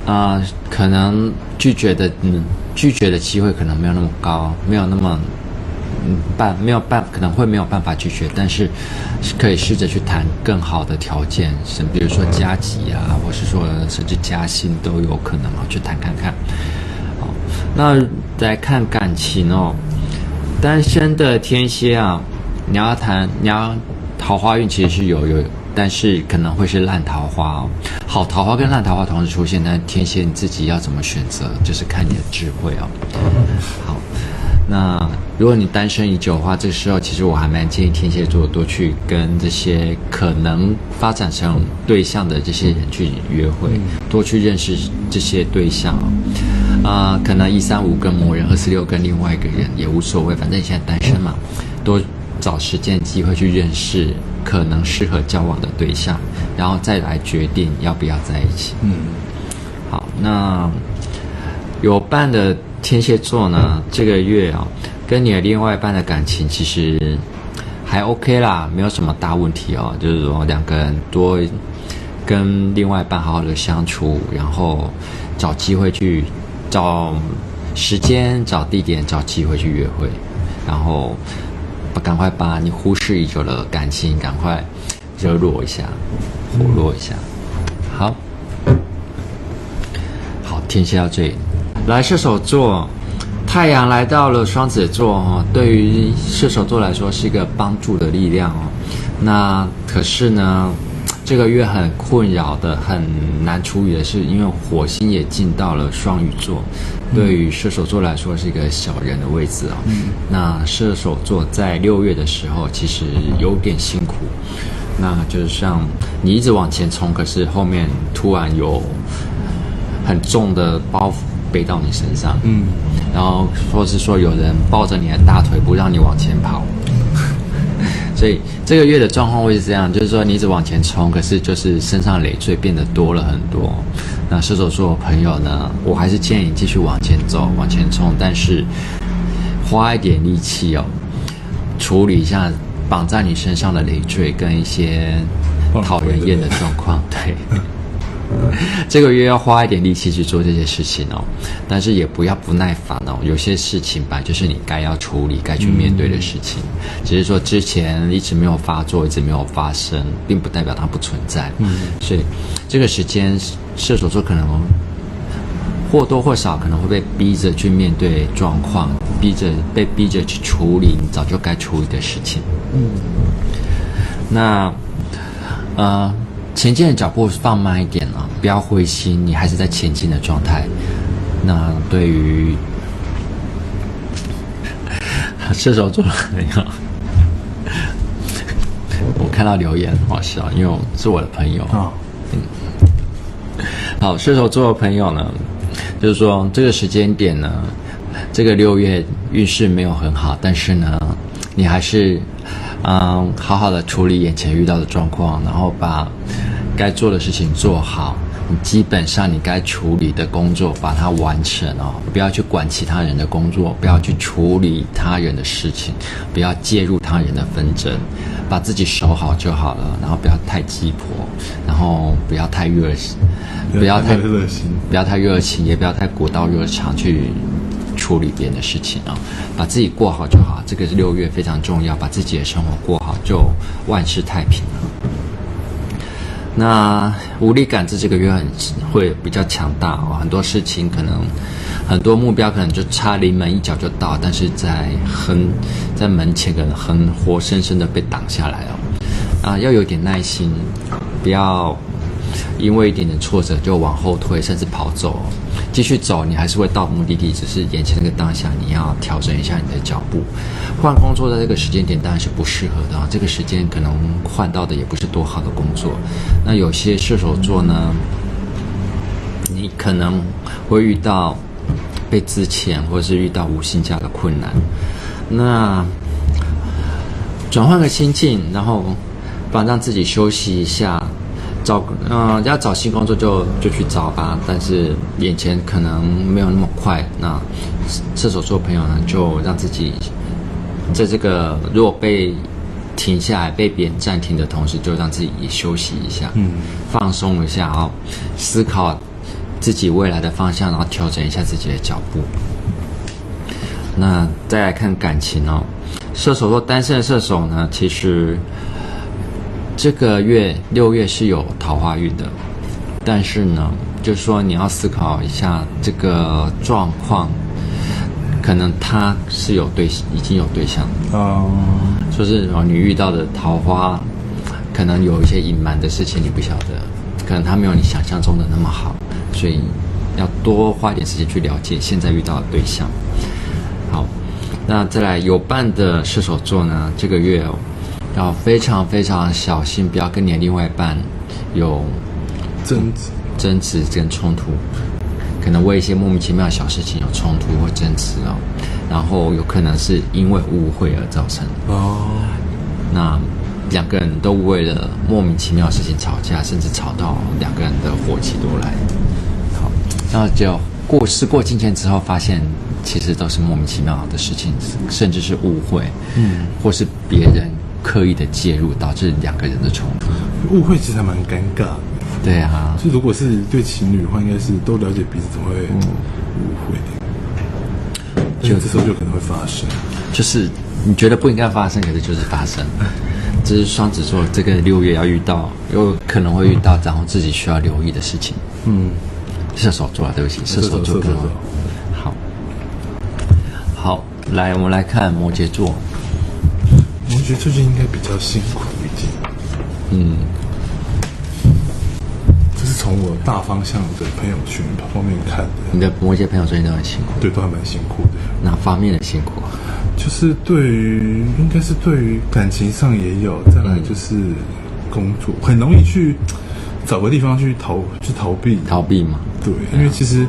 啊、可能拒绝的嗯，拒绝的机会可能没有那么高，没有那么。嗯，办没有办可能会没有办法拒绝，但是可以试着去谈更好的条件，是比如说加级啊，或是说甚至加薪都有可能啊，去谈看看。好，那来看感情哦，单身的天蝎啊，你要谈你要桃花运其实是有有，但是可能会是烂桃花哦。好桃花跟烂桃花同时出现，但天蝎你自己要怎么选择，就是看你的智慧哦。好。那如果你单身已久的话，这个时候其实我还蛮建议天蝎座多去跟这些可能发展成对象的这些人去约会，多去认识这些对象啊、呃，可能一三五跟某人，二四六跟另外一个人也无所谓，反正你现在单身嘛，多找时间机会去认识可能适合交往的对象，然后再来决定要不要在一起。嗯，好，那有伴的。天蝎座呢，这个月啊、哦，跟你的另外一半的感情其实还 OK 啦，没有什么大问题哦。就是说两个人多跟另外一半好好的相处，然后找机会去找时间、找地点、找机会去约会，然后赶快把你忽视已久的感情赶快热络一下、活络一下。好，好，天蝎到这里。来射手座，太阳来到了双子座哦，对于射手座来说是一个帮助的力量哦。那可是呢，这个月很困扰的、很难处理的是，因为火星也进到了双鱼座，对于射手座来说是一个小人的位置哦。嗯。那射手座在六月的时候其实有点辛苦，那就是像你一直往前冲，可是后面突然有很重的包袱。背到你身上，嗯，然后或是说有人抱着你的大腿不让你往前跑，[LAUGHS] 所以这个月的状况会是这样，就是说你一直往前冲，可是就是身上累赘变得多了很多。那射手座的朋友呢，我还是建议你继续往前走，往前冲，但是花一点力气哦，处理一下绑在你身上的累赘跟一些讨人厌的状况，对。[LAUGHS] [LAUGHS] 这个月要花一点力气去做这些事情哦，但是也不要不耐烦哦。有些事情吧，就是你该要处理、该去面对的事情，只是说之前一直没有发作、一直没有发生，并不代表它不存在。嗯，所以这个时间射手座可能或多或少可能会被逼着去面对状况，逼着被逼着去处理你早就该处理的事情。嗯，那呃。前进的脚步放慢一点啊，不要灰心，你还是在前进的状态。那对于 [LAUGHS] 射手座的朋友，我看到留言很好笑，因为是我的朋友。啊、嗯，好，射手座的朋友呢，就是说这个时间点呢，这个六月运势没有很好，但是呢，你还是嗯好好的处理眼前遇到的状况，然后把该做的事情做好。你基本上你该处理的工作把它完成哦，不要去管其他人的工作，不要去处理他人的事情，不要介入他人的纷争，把自己守好就好了。然后不要太鸡婆，然后不要太热心，不要太热心，不要太热情，也不要太古道热肠去处理别人的事情啊，把自己过好就好。这个六月非常重要，把自己的生活过好，就万事太平了。那无力感在这个月很会比较强大哦，很多事情可能很多目标可能就差临门一脚就到，但是在很在门前可能很活生生的被挡下来哦。啊，要有点耐心，不要因为一点点挫折就往后退，甚至跑走。继续走，你还是会到目的地，只是眼前那个当下，你要调整一下你的脚步。换工作在这个时间点当然是不适合的啊，这个时间可能换到的也不是多好的工作。那有些射手座呢，你可能会遇到被资遣，或者是遇到无薪假的困难。那转换个心境，然后帮让自己休息一下。找嗯、呃，要找新工作就就去找吧，但是眼前可能没有那么快。那射手座朋友呢，就让自己在这个如果被停下来、被别人暂停的同时，就让自己也休息一下，嗯，放松一下哦，思考自己未来的方向，然后调整一下自己的脚步。那再来看感情哦，射手座单身的射手呢，其实。这个月六月是有桃花运的，但是呢，就是说你要思考一下这个状况，可能他是有对已经有对象哦，说是哦，你遇到的桃花，可能有一些隐瞒的事情你不晓得，可能他没有你想象中的那么好，所以要多花点时间去了解现在遇到的对象。好，那再来有伴的射手座呢，这个月哦。要非常非常小心，不要跟你的另外一半有争执、争执跟冲突，可能为一些莫名其妙的小事情有冲突或争执哦，然后有可能是因为误会而造成哦。那两个人都为了莫名其妙的事情吵架，甚至吵到两个人的火气都来。好，那就过事过境迁之后，发现其实都是莫名其妙的事情，甚至是误会，嗯，或是别人。刻意的介入导致两个人的冲突，误会其实还蛮尴尬的。对啊，就如果是对情侣的话，应该是都了解彼此，怎么会误会？就这时候就可能会发生。就是你觉得不应该发生，可是就是发生。[LAUGHS] 这是双子座这个六月要遇到，有可能会遇到，然后自己需要留意的事情。嗯，射手座啊，对不起，射手座。好，好，来，我们来看摩羯座。我觉得最近应该比较辛苦一点。嗯，这是从我大方向的朋友圈方面看的。你的摩羯朋友最近都很辛苦？对，都还蛮辛苦的。哪方面的辛苦？就是对于，应该是对于感情上也有，再来就是工作，嗯、很容易去找个地方去逃，去逃避。逃避嘛？对，因为其实。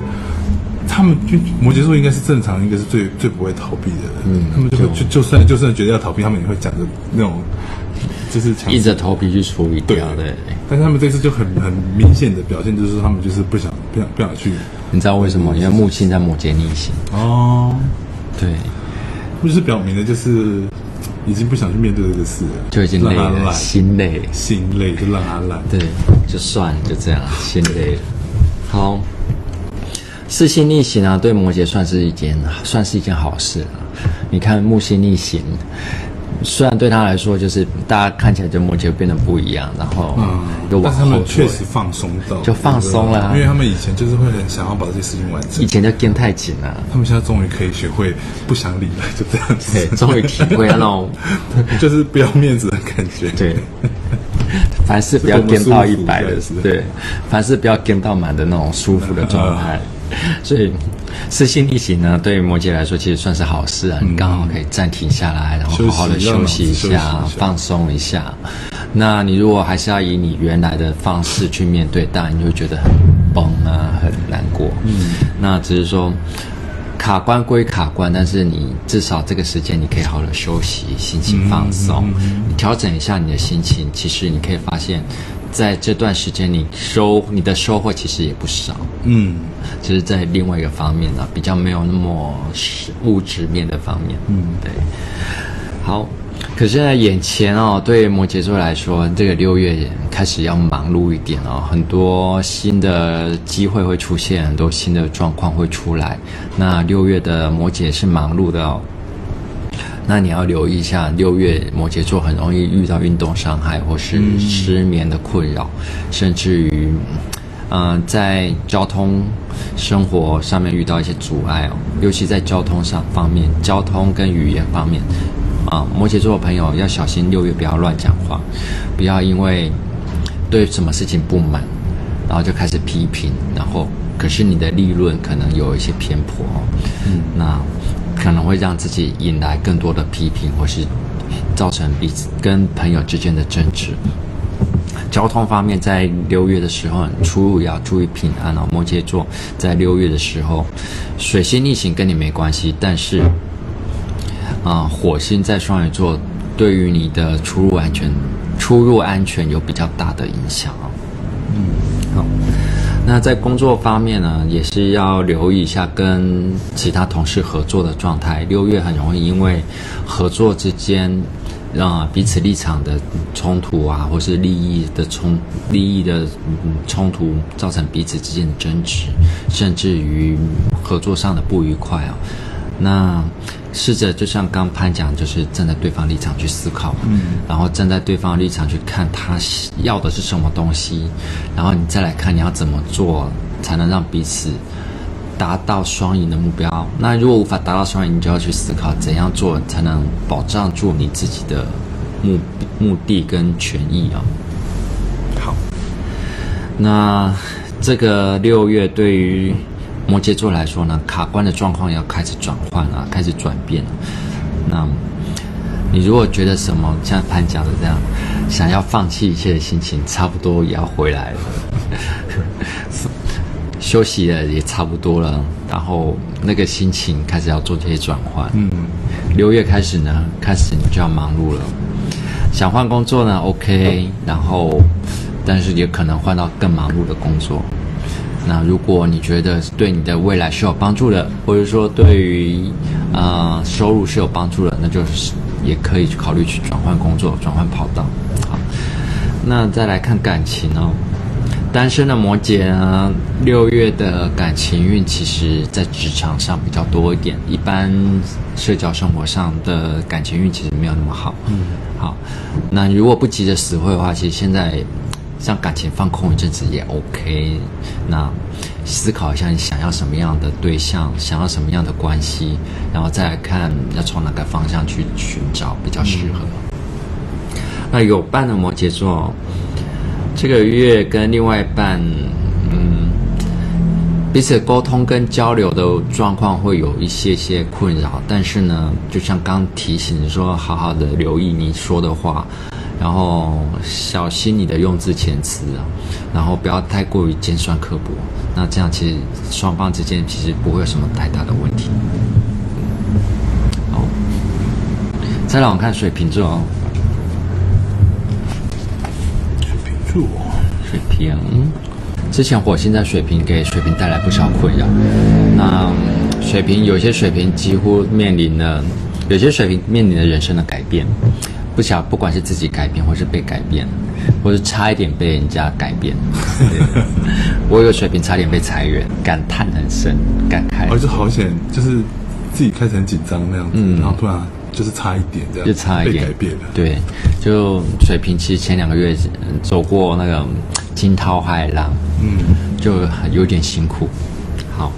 他们就摩羯座应该是正常，应该是最最不会逃避的人。嗯，他们就会就就算就算觉得要逃避，他们也会讲着那种，就是硬着头皮去处理掉。对，但是他们这次就很很明显的表现，就是他们就是不想不想不想去。你知道为什么？因为木星在摩羯逆行。哦，对，不就是表明的就是已经不想去面对这个事了，就已经累了，心累，心累就让他懒。对，就算就这样，心累了。好。四星逆行啊，对摩羯算是一件算是一件好事啊。你看木星逆行，虽然对他来说就是大家看起来就摩羯变得不一样，然后嗯，但他们确实放松到就放松了，因为他们以前就是会很想要把这些事情完成，以前就跟太紧了，他们现在终于可以学会不想理了，就这样子，对，终于体会那种 [LAUGHS] 就是不要面子的感觉，对，凡事不要跟到一百的，对，凡事不要跟到满的那种舒服的状态。[LAUGHS] 所以，私心逆行呢，对于摩羯来说，其实算是好事啊。你刚好可以暂停下来，然后好好的休息一下，放松一下。那你如果还是要以你原来的方式去面对，当然你会觉得很崩啊，很难过。嗯，那只是说，卡关归卡关，但是你至少这个时间你可以好好的休息，心情放松，调整一下你的心情，其实你可以发现，在这段时间你收你的收获其实也不少。嗯，就是在另外一个方面呢，比较没有那么是物质面的方面。嗯，对。好，可是呢，眼前哦，对摩羯座来说，这个六月开始要忙碌一点哦，很多新的机会会出现，很多新的状况会出来。那六月的摩羯是忙碌的哦，那你要留意一下，六月摩羯座很容易遇到运动伤害或是失眠的困扰，甚至于。嗯、呃，在交通生活上面遇到一些阻碍哦，尤其在交通上方面，交通跟语言方面，啊，摩羯座的朋友要小心，六月不要乱讲话，不要因为对什么事情不满，然后就开始批评，然后可是你的立论可能有一些偏颇哦，嗯，那可能会让自己引来更多的批评，或是造成彼此跟朋友之间的争执。交通方面，在六月的时候，出入要注意平安哦。摩羯座在六月的时候，水星逆行跟你没关系，但是啊、呃，火星在双鱼座，对于你的出入安全、出入安全有比较大的影响啊。嗯，好。那在工作方面呢，也是要留意一下跟其他同事合作的状态。六月很容易因为合作之间。让彼此立场的冲突啊，或是利益的冲利益的冲突，造成彼此之间的争执，甚至于合作上的不愉快啊。那试着就像刚潘讲，就是站在对方立场去思考，嗯，然后站在对方立场去看他要的是什么东西，然后你再来看你要怎么做才能让彼此。达到双赢的目标，那如果无法达到双赢，你就要去思考怎样做才能保障住你自己的目目的跟权益啊。好，那这个六月对于摩羯座来说呢，卡关的状况要开始转换啊，开始转变。那你如果觉得什么像潘讲的这样，想要放弃一切的心情，差不多也要回来了。[LAUGHS] 休息了也差不多了，然后那个心情开始要做这些转换。嗯，六月开始呢，开始你就要忙碌了。想换工作呢，OK，然后但是也可能换到更忙碌的工作。那如果你觉得对你的未来是有帮助的，或者说对于啊、呃、收入是有帮助的，那就是也可以去考虑去转换工作、转换跑道。好，那再来看感情哦。单身的摩羯呢，六月的感情运其实在职场上比较多一点，一般社交生活上的感情运其实没有那么好。嗯，好，那如果不急着死会的话，其实现在像感情放空一阵子也 OK。那思考一下你想要什么样的对象，想要什么样的关系，然后再来看要从哪个方向去寻找比较适合。嗯、那有伴的摩羯座。这个月跟另外一半，嗯，彼此沟通跟交流的状况会有一些些困扰，但是呢，就像刚提醒你说，好好的留意你说的话，然后小心你的用字遣词啊，然后不要太过于尖酸刻薄，那这样其实双方之间其实不会有什么太大的问题。好，再来我看水瓶座哦。水瓶，之前火星在水瓶给水瓶带来不少困扰。那水瓶有些水瓶几乎面临了，有些水瓶面临了人生的改变，不晓不管是自己改变，或是被改变，或是差一点被人家改变。[LAUGHS] 我有个水平差点被裁员，感叹很深，感慨。哦，就好险，就是自己开始很紧张那样子，嗯，然后突然。就是差一点这样，就差一点改变了。对，就水平其实前两个月走过那个惊涛骇浪，嗯，就有点辛苦。好，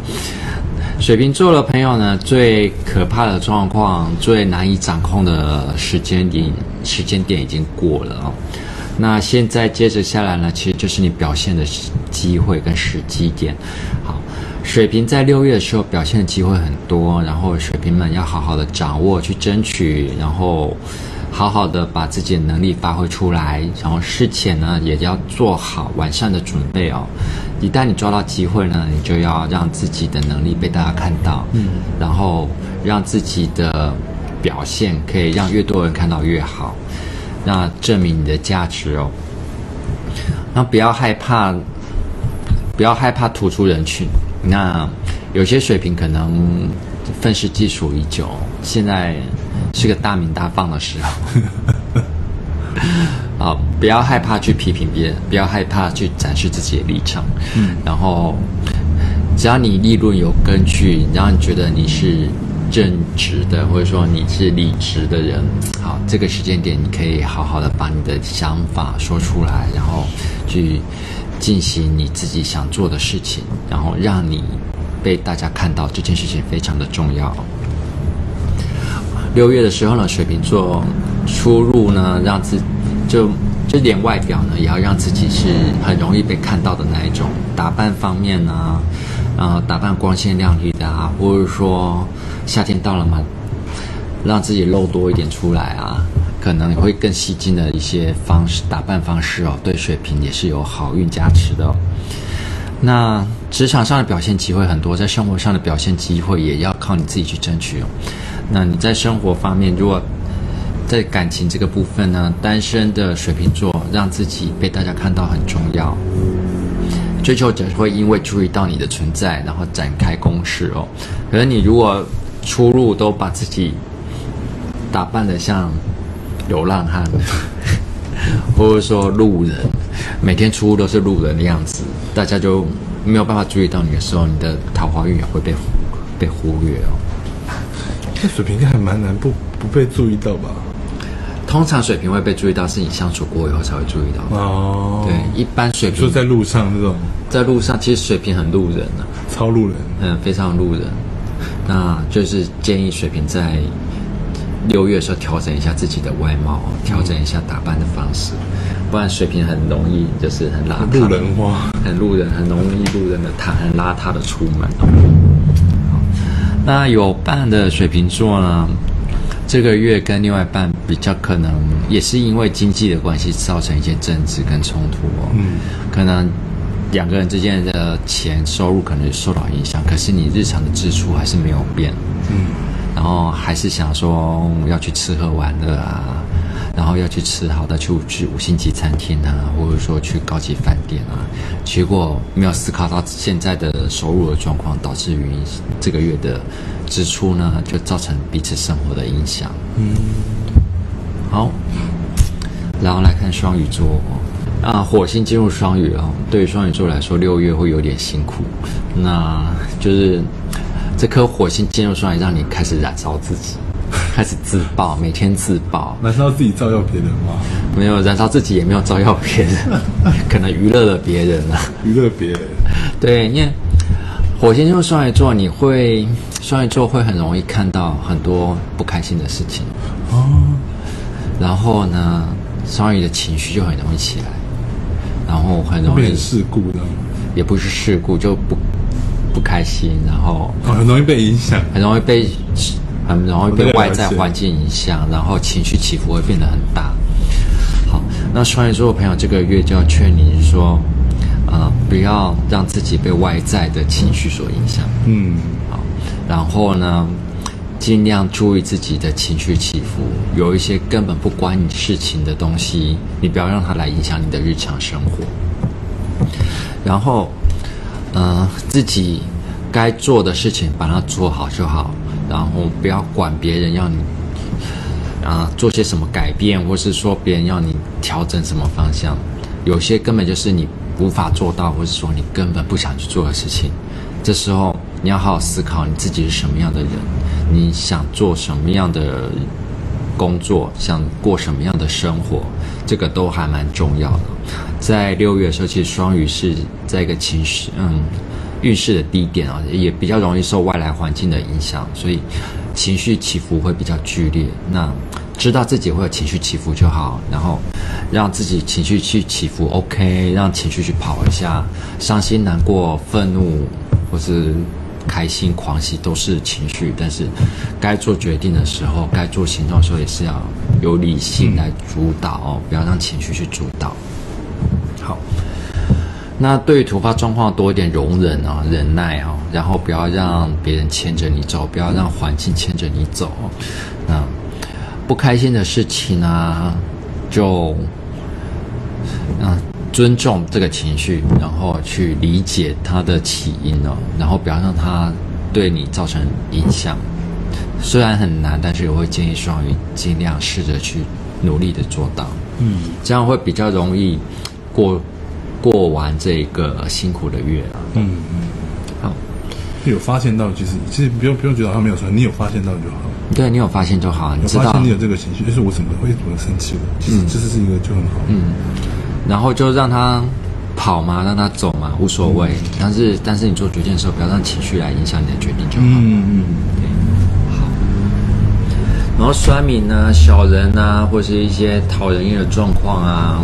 水瓶座的朋友呢，最可怕的状况、最难以掌控的时间点，时间点已经过了哦。那现在接着下来呢，其实就是你表现的机会跟时机点。好。水瓶在六月的时候表现的机会很多，然后水瓶们要好好的掌握，去争取，然后好好的把自己的能力发挥出来，然后事前呢也要做好完善的准备哦。一旦你抓到机会呢，你就要让自己的能力被大家看到，嗯，然后让自己的表现可以让越多人看到越好，那证明你的价值哦。那不要害怕，不要害怕突出人群。那有些水平可能愤世嫉俗已久，现在是个大鸣大放的时候。[LAUGHS] 啊，不要害怕去批评别人，不要害怕去展示自己的立场。嗯，然后只要你立论有根据，让你觉得你是正直的，或者说你是理直的人，好，这个时间点你可以好好的把你的想法说出来，然后去进行你自己想做的事情，然后让你被大家看到，这件事情非常的重要。六月的时候呢，水瓶座出入呢，让自就就连外表呢，也要让自己是很容易被看到的那一种打扮方面呢，呃，打扮光鲜亮丽的啊，或者说夏天到了嘛，让自己露多一点出来啊，可能会更吸睛的一些方式打扮方式哦，对水瓶也是有好运加持的。那职场上的表现机会很多，在生活上的表现机会也要靠你自己去争取哦。那你在生活方面，如果在感情这个部分呢，单身的水瓶座让自己被大家看到很重要。追求者会因为注意到你的存在，然后展开攻势哦。可是你如果出入都把自己打扮的像流浪汉，[LAUGHS] 或者说路人，每天出入都是路人的样子，大家就没有办法注意到你的时候，你的桃花运也会被被忽略哦。这水瓶应该还蛮难不不被注意到吧？通常水瓶会被注意到，是你相处过以后才会注意到哦。对，一般水瓶就在路上这种，在路上其实水瓶很路人啊，超路人，嗯，非常路人。那就是建议水瓶在六月的时候调整一下自己的外貌，调整一下打扮的方式，不然水瓶很容易就是很邋遢，路人化，很路人，很容易路人的他很邋遢的出门。那有伴的水瓶座呢？这个月跟另外一半比较可能也是因为经济的关系造成一些争执跟冲突哦。嗯，可能两个人之间的钱收入可能受到影响，可是你日常的支出还是没有变。嗯，然后还是想说要去吃喝玩乐啊，然后要去吃好的去去五星级餐厅啊，或者说去高级饭店啊，结果没有思考到现在的收入的状况，导致于这个月的。支出呢，就造成彼此生活的影响。嗯，好，然后来看双鱼座啊，火星进入双鱼哦，对于双鱼座来说，六月会有点辛苦。那就是这颗火星进入双鱼，让你开始燃烧自己，开始自爆，每天自爆。燃烧自己照耀别人吗？[LAUGHS] 没有，燃烧自己也没有照耀别人，[LAUGHS] 可能娱乐了别人啊，娱乐别人。对，因为火星就是双鱼座，你会。双鱼座会很容易看到很多不开心的事情哦，然后呢，双鱼的情绪就很容易起来，然后很容易事故的，也不是事故，就不不开心，然后哦，很容易被影响，很容易被很容易被外在环境影响，然后情绪起伏会变得很大。好，那双鱼座的朋友这个月就要劝你说，呃，不要让自己被外在的情绪所影响。嗯。好然后呢，尽量注意自己的情绪起伏。有一些根本不关你事情的东西，你不要让它来影响你的日常生活。然后，嗯、呃，自己该做的事情把它做好就好。然后不要管别人要你啊、做些什么改变，或是说别人要你调整什么方向。有些根本就是你无法做到，或是说你根本不想去做的事情。这时候。你要好好思考你自己是什么样的人，你想做什么样的工作，想过什么样的生活，这个都还蛮重要的。在六月的时候，其实双鱼是在一个情绪，嗯，运势的低点啊，也比较容易受外来环境的影响，所以情绪起伏会比较剧烈。那知道自己会有情绪起伏就好，然后让自己情绪去起伏，OK，让情绪去跑一下，伤心、难过、愤怒，或是。开心、狂喜都是情绪，但是该做决定的时候，该做行动的时候，也是要有理性来主导哦，不要让情绪去主导。好，那对于突发状况多一点容忍啊，忍耐啊，然后不要让别人牵着你走，不要让环境牵着你走。那不开心的事情啊，就嗯。尊重这个情绪，然后去理解它的起因哦，然后不要让它对你造成影响。虽然很难，但是我会建议双鱼尽量试着去努力的做到，嗯，这样会比较容易过过完这个辛苦的月。嗯嗯，好，有发现到，其实其实不用不用觉得他没有说，你有发现到就好。对，你有发现就好，你知道你有这个情绪，就是我怎么会怎么生气了？其实这是是一个就很好，嗯。然后就让他跑嘛，让他走嘛，无所谓。嗯、但是，但是你做决定的时候，不要让情绪来影响你的决定就好。嗯嗯。对，好。然后酸民呢，小人啊，或是一些讨人厌的状况啊，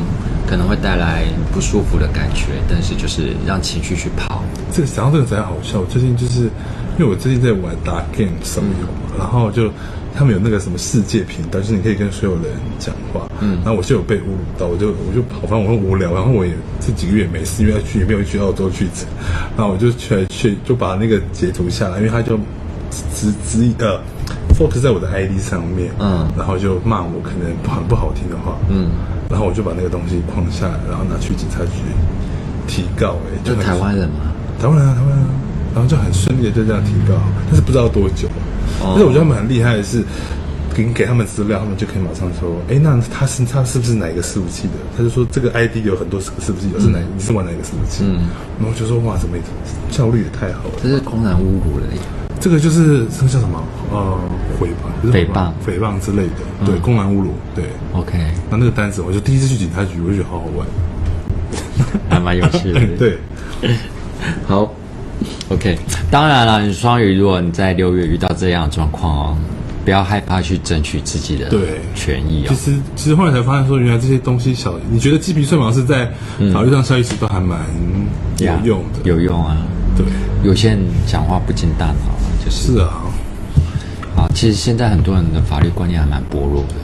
可能会带来不舒服的感觉。但是，就是让情绪去跑。这个想到这个才好笑。最近就是因为我最近在玩打 game 手游嘛，然后就。他们有那个什么世界频道，就是你可以跟所有人讲话。嗯，然后我就有被侮辱到，我就我就跑，反正我很无聊，然后我也这几个月没事，因为要去也没有去澳洲去，然后我就去去就把那个截图下来，因为他就只只呃 focus 在我的 ID 上面，嗯，然后就骂我可能很不好听的话，嗯，然后我就把那个东西框下来，然后拿去警察局提告，哎，就台湾人吗？台湾人啊，台湾人啊，然后就很顺利的就这样提告，但是不知道多久。但是我觉得他们很厉害的是，给给他们资料，他们就可以马上说，哎，那他是他是不是哪一个伺服器的？他就说这个 ID 有很多是伺服器，有是哪你是玩哪一个伺服器？嗯，然后就说哇，怎么效率也太好了，这是公然侮辱了。这个就是这个叫什么？呃，诽谤、诽谤、诽谤之类的，对，公然侮辱，对。OK，那那个单子，我就第一次去警察局，我就觉得好好玩，[LAUGHS] 还蛮有趣的。[LAUGHS] 对，好。OK，当然了，你双鱼，如果你在六月遇到这样的状况哦，不要害怕去争取自己的权益哦。其实，其实后来才发现说，原来这些东西小，你觉得鸡皮蒜毛是在法律上效益值都还蛮有用的，有用啊。对，有些人讲话不经大脑，就是。是啊。啊，其实现在很多人的法律观念还蛮薄弱的。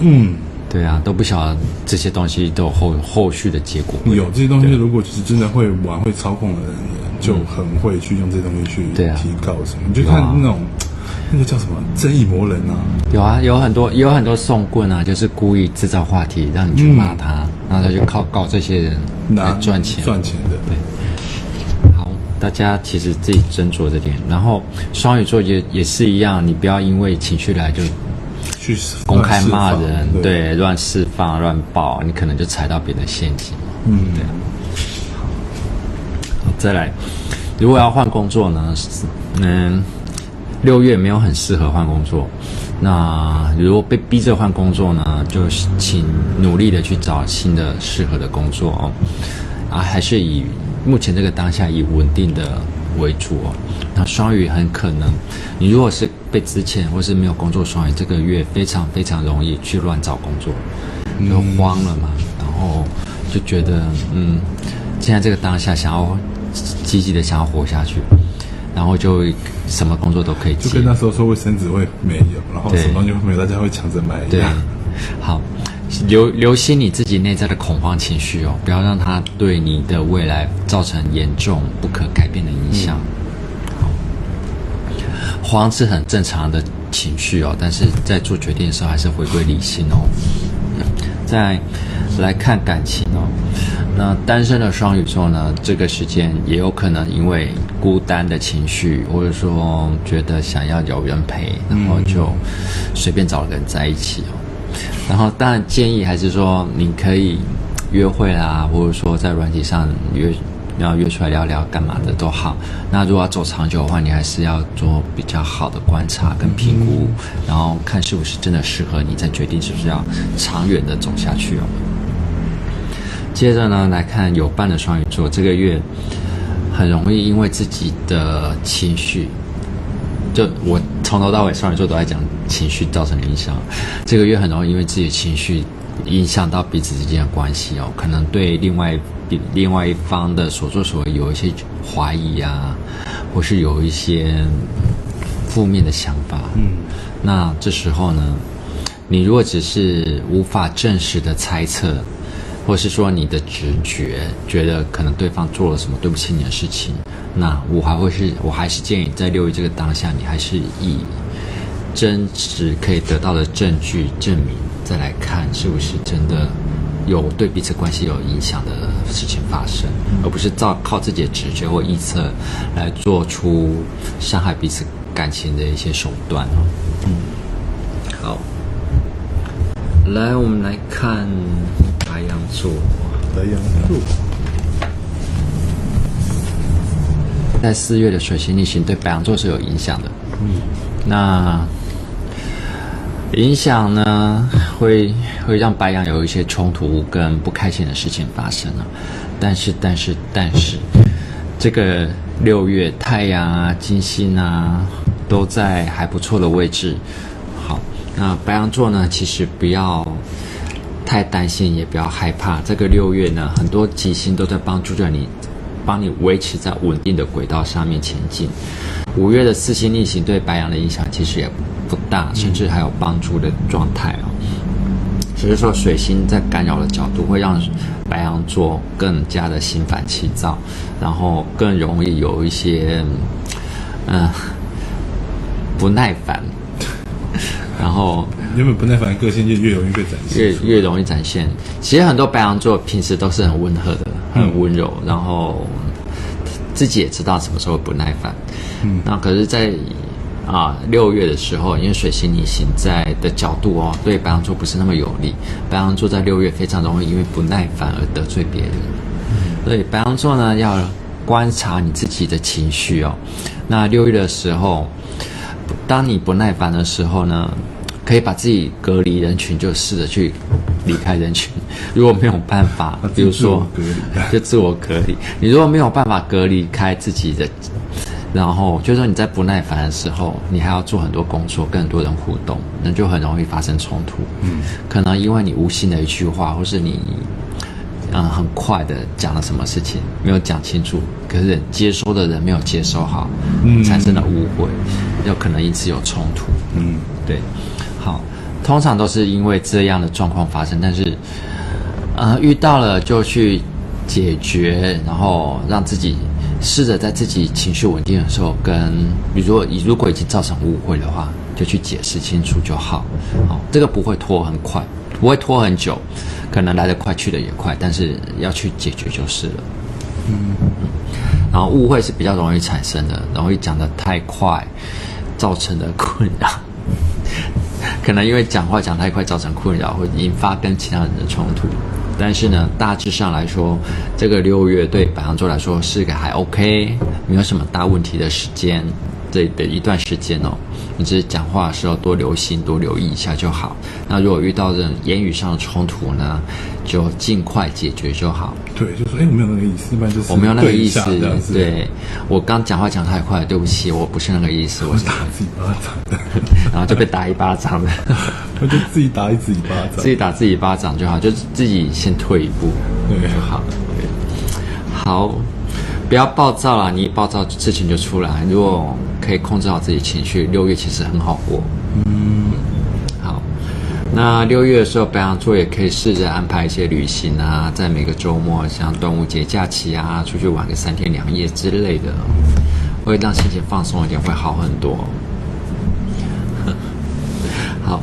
嗯。对啊，都不晓得这些东西都有后后续的结果。有这些东西，如果其实真的会玩、会操控的人，就很会去用这些东西去提告什么。你就看那种那个叫什么正义魔人啊，有啊，有很多有很多送棍啊，就是故意制造话题让你去骂他，然后他就靠告这些人来赚钱赚钱的。对，好，大家其实自己斟酌这点。然后双鱼座也也是一样，你不要因为情绪来就。去公开骂人，对，乱释放、乱爆，你可能就踩到别人的陷阱。嗯，对。好，再来，如果要换工作呢？嗯，六月没有很适合换工作。那如果被逼着换工作呢，就请努力的去找新的适合的工作哦。啊，还是以目前这个当下以稳定的为主哦。那双鱼很可能，你如果是。被资遣或是没有工作，双鱼这个月非常非常容易去乱找工作，就慌了嘛，然后就觉得嗯，现在这个当下想要积极的想要活下去，然后就什么工作都可以接，就跟那时候说卫生纸会没有，然后什么东西会没有，大家会抢着买一样。对，好，留留心你自己内在的恐慌情绪哦，不要让它对你的未来造成严重不可改变的影响。嗯慌是很正常的情绪哦，但是在做决定的时候还是回归理性哦。再来看感情哦，那单身的双鱼座呢，这个时间也有可能因为孤单的情绪，或者说觉得想要有人陪，然后就随便找个人在一起哦。然后当然建议还是说你可以约会啦，或者说在软体上约。要约出来聊聊干嘛的都好。那如果要走长久的话，你还是要做比较好的观察跟评估，然后看是不是真的适合你，再决定是不是要长远的走下去哦。接着呢，来看有伴的双鱼座，这个月很容易因为自己的情绪，就我从头到尾双鱼座都在讲情绪造成影响。这个月很容易因为自己的情绪影响到彼此之间的关系哦，可能对另外另外一方的所作所为有一些怀疑啊，或是有一些负面的想法。嗯，那这时候呢，你如果只是无法证实的猜测，或是说你的直觉觉得可能对方做了什么对不起你的事情，那我还会是我还是建议在六一这个当下，你还是以真实可以得到的证据证明，再来看是不是真的有对彼此关系有影响的事情发生，而不是照靠自己的直觉或臆测来做出伤害彼此感情的一些手段。嗯，好，来，我们来看白羊座。白羊座在四月的水星逆行对白羊座是有影响的。嗯，那。影响呢，会会让白羊有一些冲突跟不开心的事情发生了，但是但是但是，这个六月太阳啊、金星啊都在还不错的位置。好，那白羊座呢，其实不要太担心，也不要害怕。这个六月呢，很多吉星都在帮助着你，帮你维持在稳定的轨道上面前进。五月的四星逆行对白羊的影响其实也不大，甚至还有帮助的状态哦。只是说水星在干扰的角度会让白羊座更加的心烦气躁，然后更容易有一些嗯、呃、[LAUGHS] 不耐烦，[LAUGHS] 然后原本不耐烦的个性就越容易被展现，越越容易展现。其实很多白羊座平时都是很温和的，很温柔，然后。自己也知道什么时候不耐烦，嗯，那可是在，在啊六月的时候，因为水星逆行在的角度哦，对白羊座不是那么有利。白羊座在六月非常容易因为不耐烦而得罪别人，嗯，所以白羊座呢要观察你自己的情绪哦。那六月的时候，当你不耐烦的时候呢，可以把自己隔离人群，就试着去。离开人群，如果没有办法，比如说就自我隔离。你如果没有办法隔离开自己的，然后就是说你在不耐烦的时候，你还要做很多工作，跟很多人互动，那就很容易发生冲突。嗯，可能因为你无心的一句话，或是你嗯很快的讲了什么事情没有讲清楚，可是接收的人没有接收好，嗯，产生了误会，有可能因此有冲突。嗯，对，好。通常都是因为这样的状况发生，但是，呃，遇到了就去解决，然后让自己试着在自己情绪稳定的时候，跟比如果你如果已经造成误会的话，就去解释清楚就好。好，这个不会拖很快，不会拖很久，可能来得快去得也快，但是要去解决就是了。嗯，然后误会是比较容易产生的，容易讲得太快，造成的困扰。可能因为讲话讲太快造成困扰，会引发跟其他人的冲突。但是呢，大致上来说，这个六月对白羊座来说是个还 OK，没有什么大问题的时间。这的一段时间哦，你只是讲话的时候多留心、多留意一下就好。那如果遇到这种言语上的冲突呢，就尽快解决就好。对，就说哎，我没有那个意思，一般就是我没有那个意思。对，我刚讲话讲太快，对不起，我不是那个意思。我是打自己巴掌的，[LAUGHS] 然后就被打一巴掌的。我就自己打一自己巴掌，自己打自己巴掌就好，就自己先退一步，对就好好。不要暴躁啦，你一暴躁事情就出来。如果可以控制好自己情绪，六月其实很好过。那六月的时候，白羊座也可以试着安排一些旅行啊，在每个周末，像端午节假期啊，出去玩个三天两夜之类的，会让心情放松一点，会好很多。[LAUGHS] 好，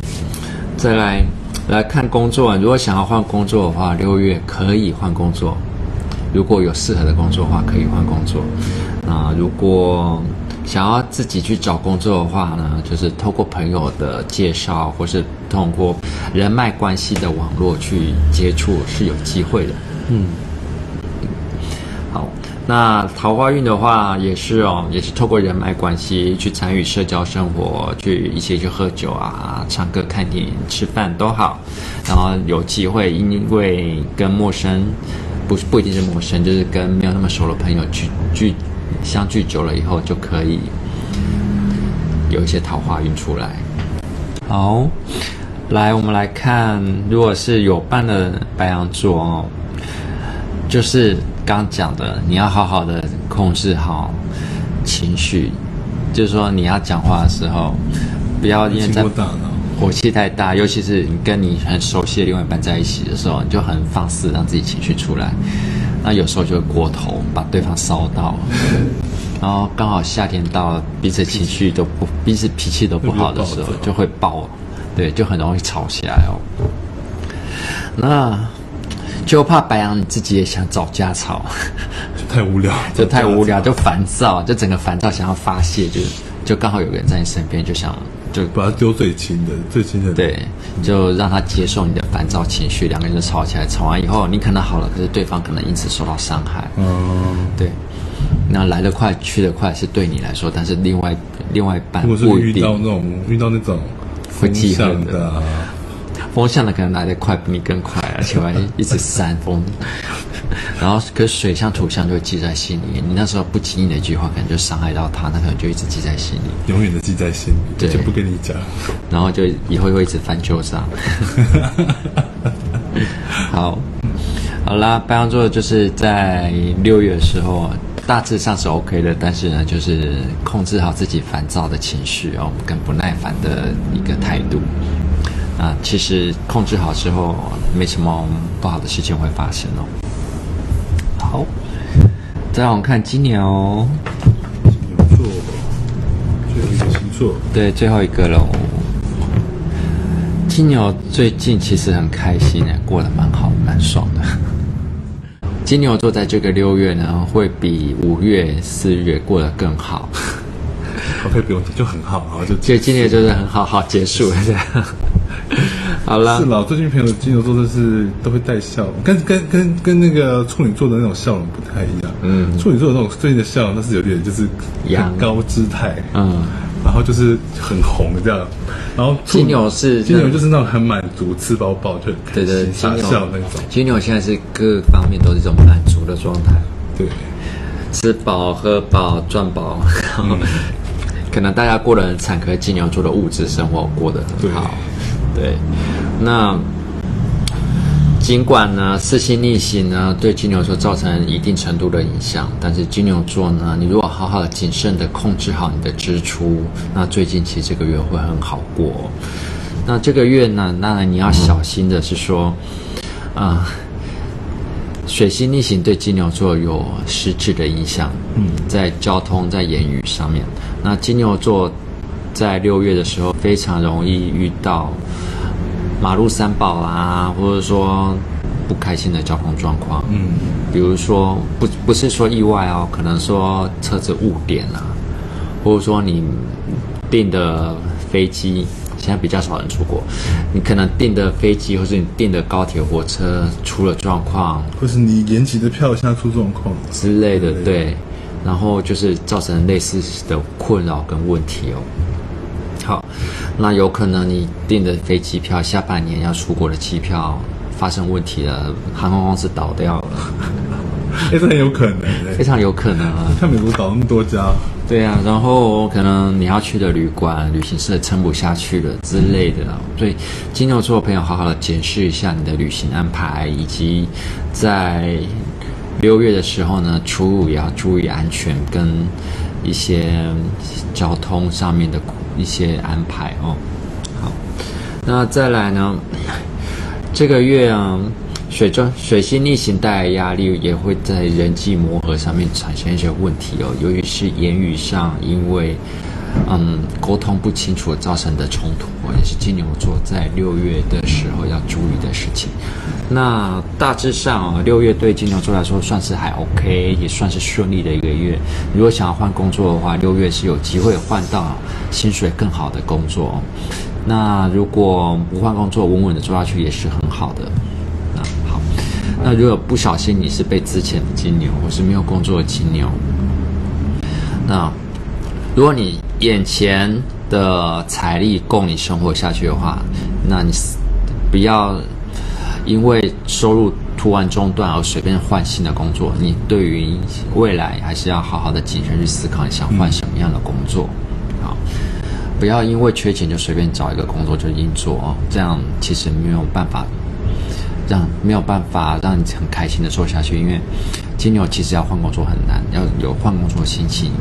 再来来看工作。如果想要换工作的话，六月可以换工作。如果有适合的工作的话，可以换工作。啊，如果想要自己去找工作的话呢，就是透过朋友的介绍，或是通过人脉关系的网络去接触，是有机会的。嗯，好。那桃花运的话也是哦，也是透过人脉关系去参与社交生活，去一起去喝酒啊、唱歌、看电影、吃饭都好。然后有机会，因为跟陌生。不是不一定是陌生，就是跟没有那么熟的朋友去聚相聚久了以后，就可以有一些桃花运出来。好，来，我们来看，如果是有伴的白羊座哦，就是刚讲的，你要好好的控制好情绪，就是说你要讲话的时候，不要因为在火气太大，尤其是你跟你很熟悉的另外一半在一起的时候，你就很放肆让自己情绪出来，那有时候就会过头，把对方烧到。然后刚好夏天到了，彼此情绪都不，彼此脾气都不好的时候，就会爆。对，就很容易吵起来哦。那就怕白羊你自己也想找家吵，太无聊，[LAUGHS] 就太无聊，就烦躁，就整个烦躁，想要发泄，就就刚好有个人在你身边，就想就把他丢最亲的，最亲的，对，就让他接受你的烦躁情绪，两个人就吵起来，吵完以后你可能好了，可是对方可能因此受到伤害。嗯，对。那来得快去得快是对你来说，但是另外另外一半如果是遇到那种遇到那种。会记恨的，风向的可能来得快，比你更快，而且还一直扇风。然后，可是水象、土象就会记在心里。你那时候不经意的一句话，可能就伤害到他，那可能就一直记在心里，永远的记在心里，对，就不跟你讲。然后就以后会一直翻旧账。[LAUGHS] 好，好啦，白羊座就是在六月的时候。大致上是 OK 的，但是呢，就是控制好自己烦躁的情绪哦，跟不耐烦的一个态度。啊，其实控制好之后，没什么不好的事情会发生哦。好，再让我们看金牛，金牛座，最后一个星座，对，最后一个喽。金牛最近其实很开心诶，过得蛮好，蛮爽的。[LAUGHS] 金牛座在这个六月呢，会比五月、四月过得更好。OK，不用提，就很好，然后就这今年就是很好，好结束了这样。[LAUGHS] 好了，是啦，最近朋友金牛座都是都会带笑，跟跟跟跟那个处女座的那种笑容不太一样。嗯，处女座的那种最近的笑容，那是有点就是很高姿态。嗯。然后就是很红这样，然后金牛是金牛就是那种很满足、吃饱饱就对对傻笑那种。金牛现在是各方面都是一种满足的状态，对，吃饱喝饱赚饱，然后 [LAUGHS] 可能大家过得很惨，可是金牛座的物质生活过得很好，对，对，那。尽管呢，四星逆行呢，对金牛座造成一定程度的影响，但是金牛座呢，你如果好好的谨慎的控制好你的支出，那最近其实这个月会很好过。那这个月呢，当然你要小心的是说，啊、呃，水星逆行对金牛座有实质的影响，嗯，在交通、在言语上面，那金牛座在六月的时候非常容易遇到。马路三宝啊，或者说不开心的交通状况，嗯，比如说不不是说意外哦，可能说车子误点了，或者说你订的飞机，现在比较少人出国，你可能订的飞机或是你订的高铁、火车出了状况，或是你延期的票现在出状况。之类的，对，然后就是造成类似的困扰跟问题哦。好，那有可能你订的飞机票，下半年要出国的机票发生问题了，航空公司倒掉了，也是很有可能，非常有可能啊！看美国倒那么多家，对啊，然后可能你要去的旅馆、旅行社撑不下去了之类的，所以金牛座的朋友好好的检视一下你的旅行安排，以及在六月的时候呢，出入也要注意安全跟一些交通上面的。一些安排哦，好，那再来呢？[LAUGHS] 这个月啊，水中水星逆行带来压力，也会在人际磨合上面产生一些问题哦。由于是言语上，因为嗯沟通不清楚造成的冲突，也是金牛座在六月的时候要注意的事情。那大致上啊，六月对金牛座来说算是还 OK，也算是顺利的一个月。如果想要换工作的话，六月是有机会换到薪水更好的工作。那如果不换工作，稳稳的做下去也是很好的。那好，那如果不小心你是被资遣的金牛，或是没有工作的金牛，那如果你眼前的财力供你生活下去的话，那你不要。因为收入突然中断而随便换新的工作，你对于未来还是要好好的谨慎去思考，你想换什么样的工作。好，不要因为缺钱就随便找一个工作就硬做哦，这样其实没有办法让没有办法让你很开心的做下去。因为金牛其实要换工作很难，要有换工作的心情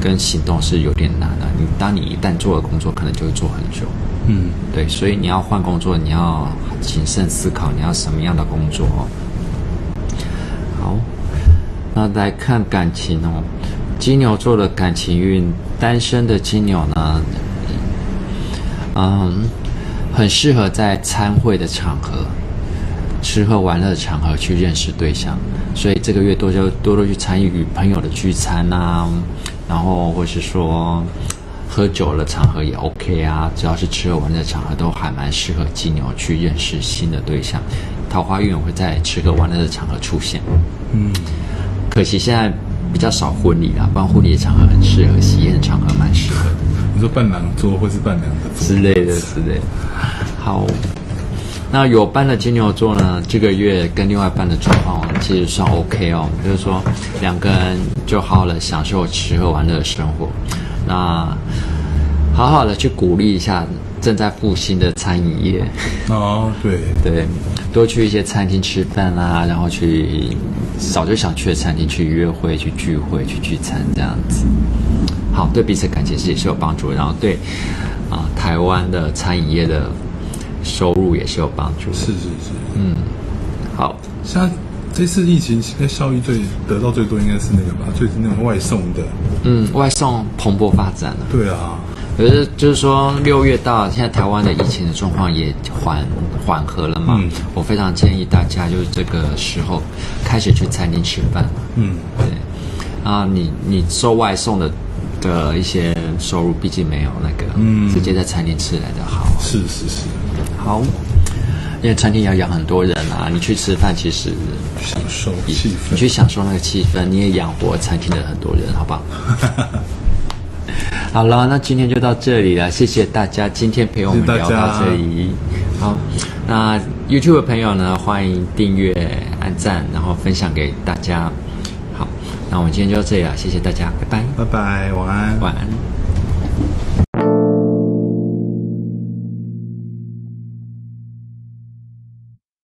跟行动是有点难的。你当你一旦做了工作，可能就会做很久。嗯，对，所以你要换工作，你要谨慎思考你要什么样的工作哦。好，那来看感情哦。金牛座的感情运，单身的金牛呢，嗯，很适合在餐会的场合、吃喝玩乐的场合去认识对象，所以这个月多就多多去参与朋友的聚餐啊，然后或是说喝酒的场合也 OK 啊，只要是吃喝玩乐的场合都还蛮适合金牛去认识新的对象，桃花运会在吃喝玩乐的场合出现。嗯，可惜现在。比较少婚礼啦，办婚礼的场合很适合，喜宴的场合蛮适合的。你说伴郎桌或是伴娘的之类的之类的。好，那有伴的金牛座呢，这个月跟另外一半的状况其实算 OK 哦，就是说两个人就好好的享受吃喝玩乐的生活，那好好的去鼓励一下正在复兴的餐饮业。哦，对 [LAUGHS] 对。多去一些餐厅吃饭啊，然后去早就想去的餐厅去约会、去聚会、去聚餐这样子，好，对彼此感情是也是有帮助，然后对啊、呃、台湾的餐饮业的收入也是有帮助。是是是，嗯，好，像这次疫情，现在效益最得到最多应该是那个吧，就是那种外送的，嗯，外送蓬勃发展了。对啊。可是，就是说，六月到现在，台湾的疫情的状况也缓缓和了嘛。嗯。我非常建议大家，就是这个时候开始去餐厅吃饭。嗯，对。啊，你你做外送的的一些收入，毕竟没有那个，嗯，直接在餐厅吃来的好。是是是。好，因为餐厅要养很多人啊，你去吃饭其实享受气氛，你去享受那个气氛，你也养活餐厅的很多人，好不好？[LAUGHS] 好了，那今天就到这里了，谢谢大家今天陪我们聊到这里。好，那 YouTube 的朋友呢，欢迎订阅、按赞，然后分享给大家。好，那我们今天就到这里了，谢谢大家，拜拜，拜拜，晚安，晚安。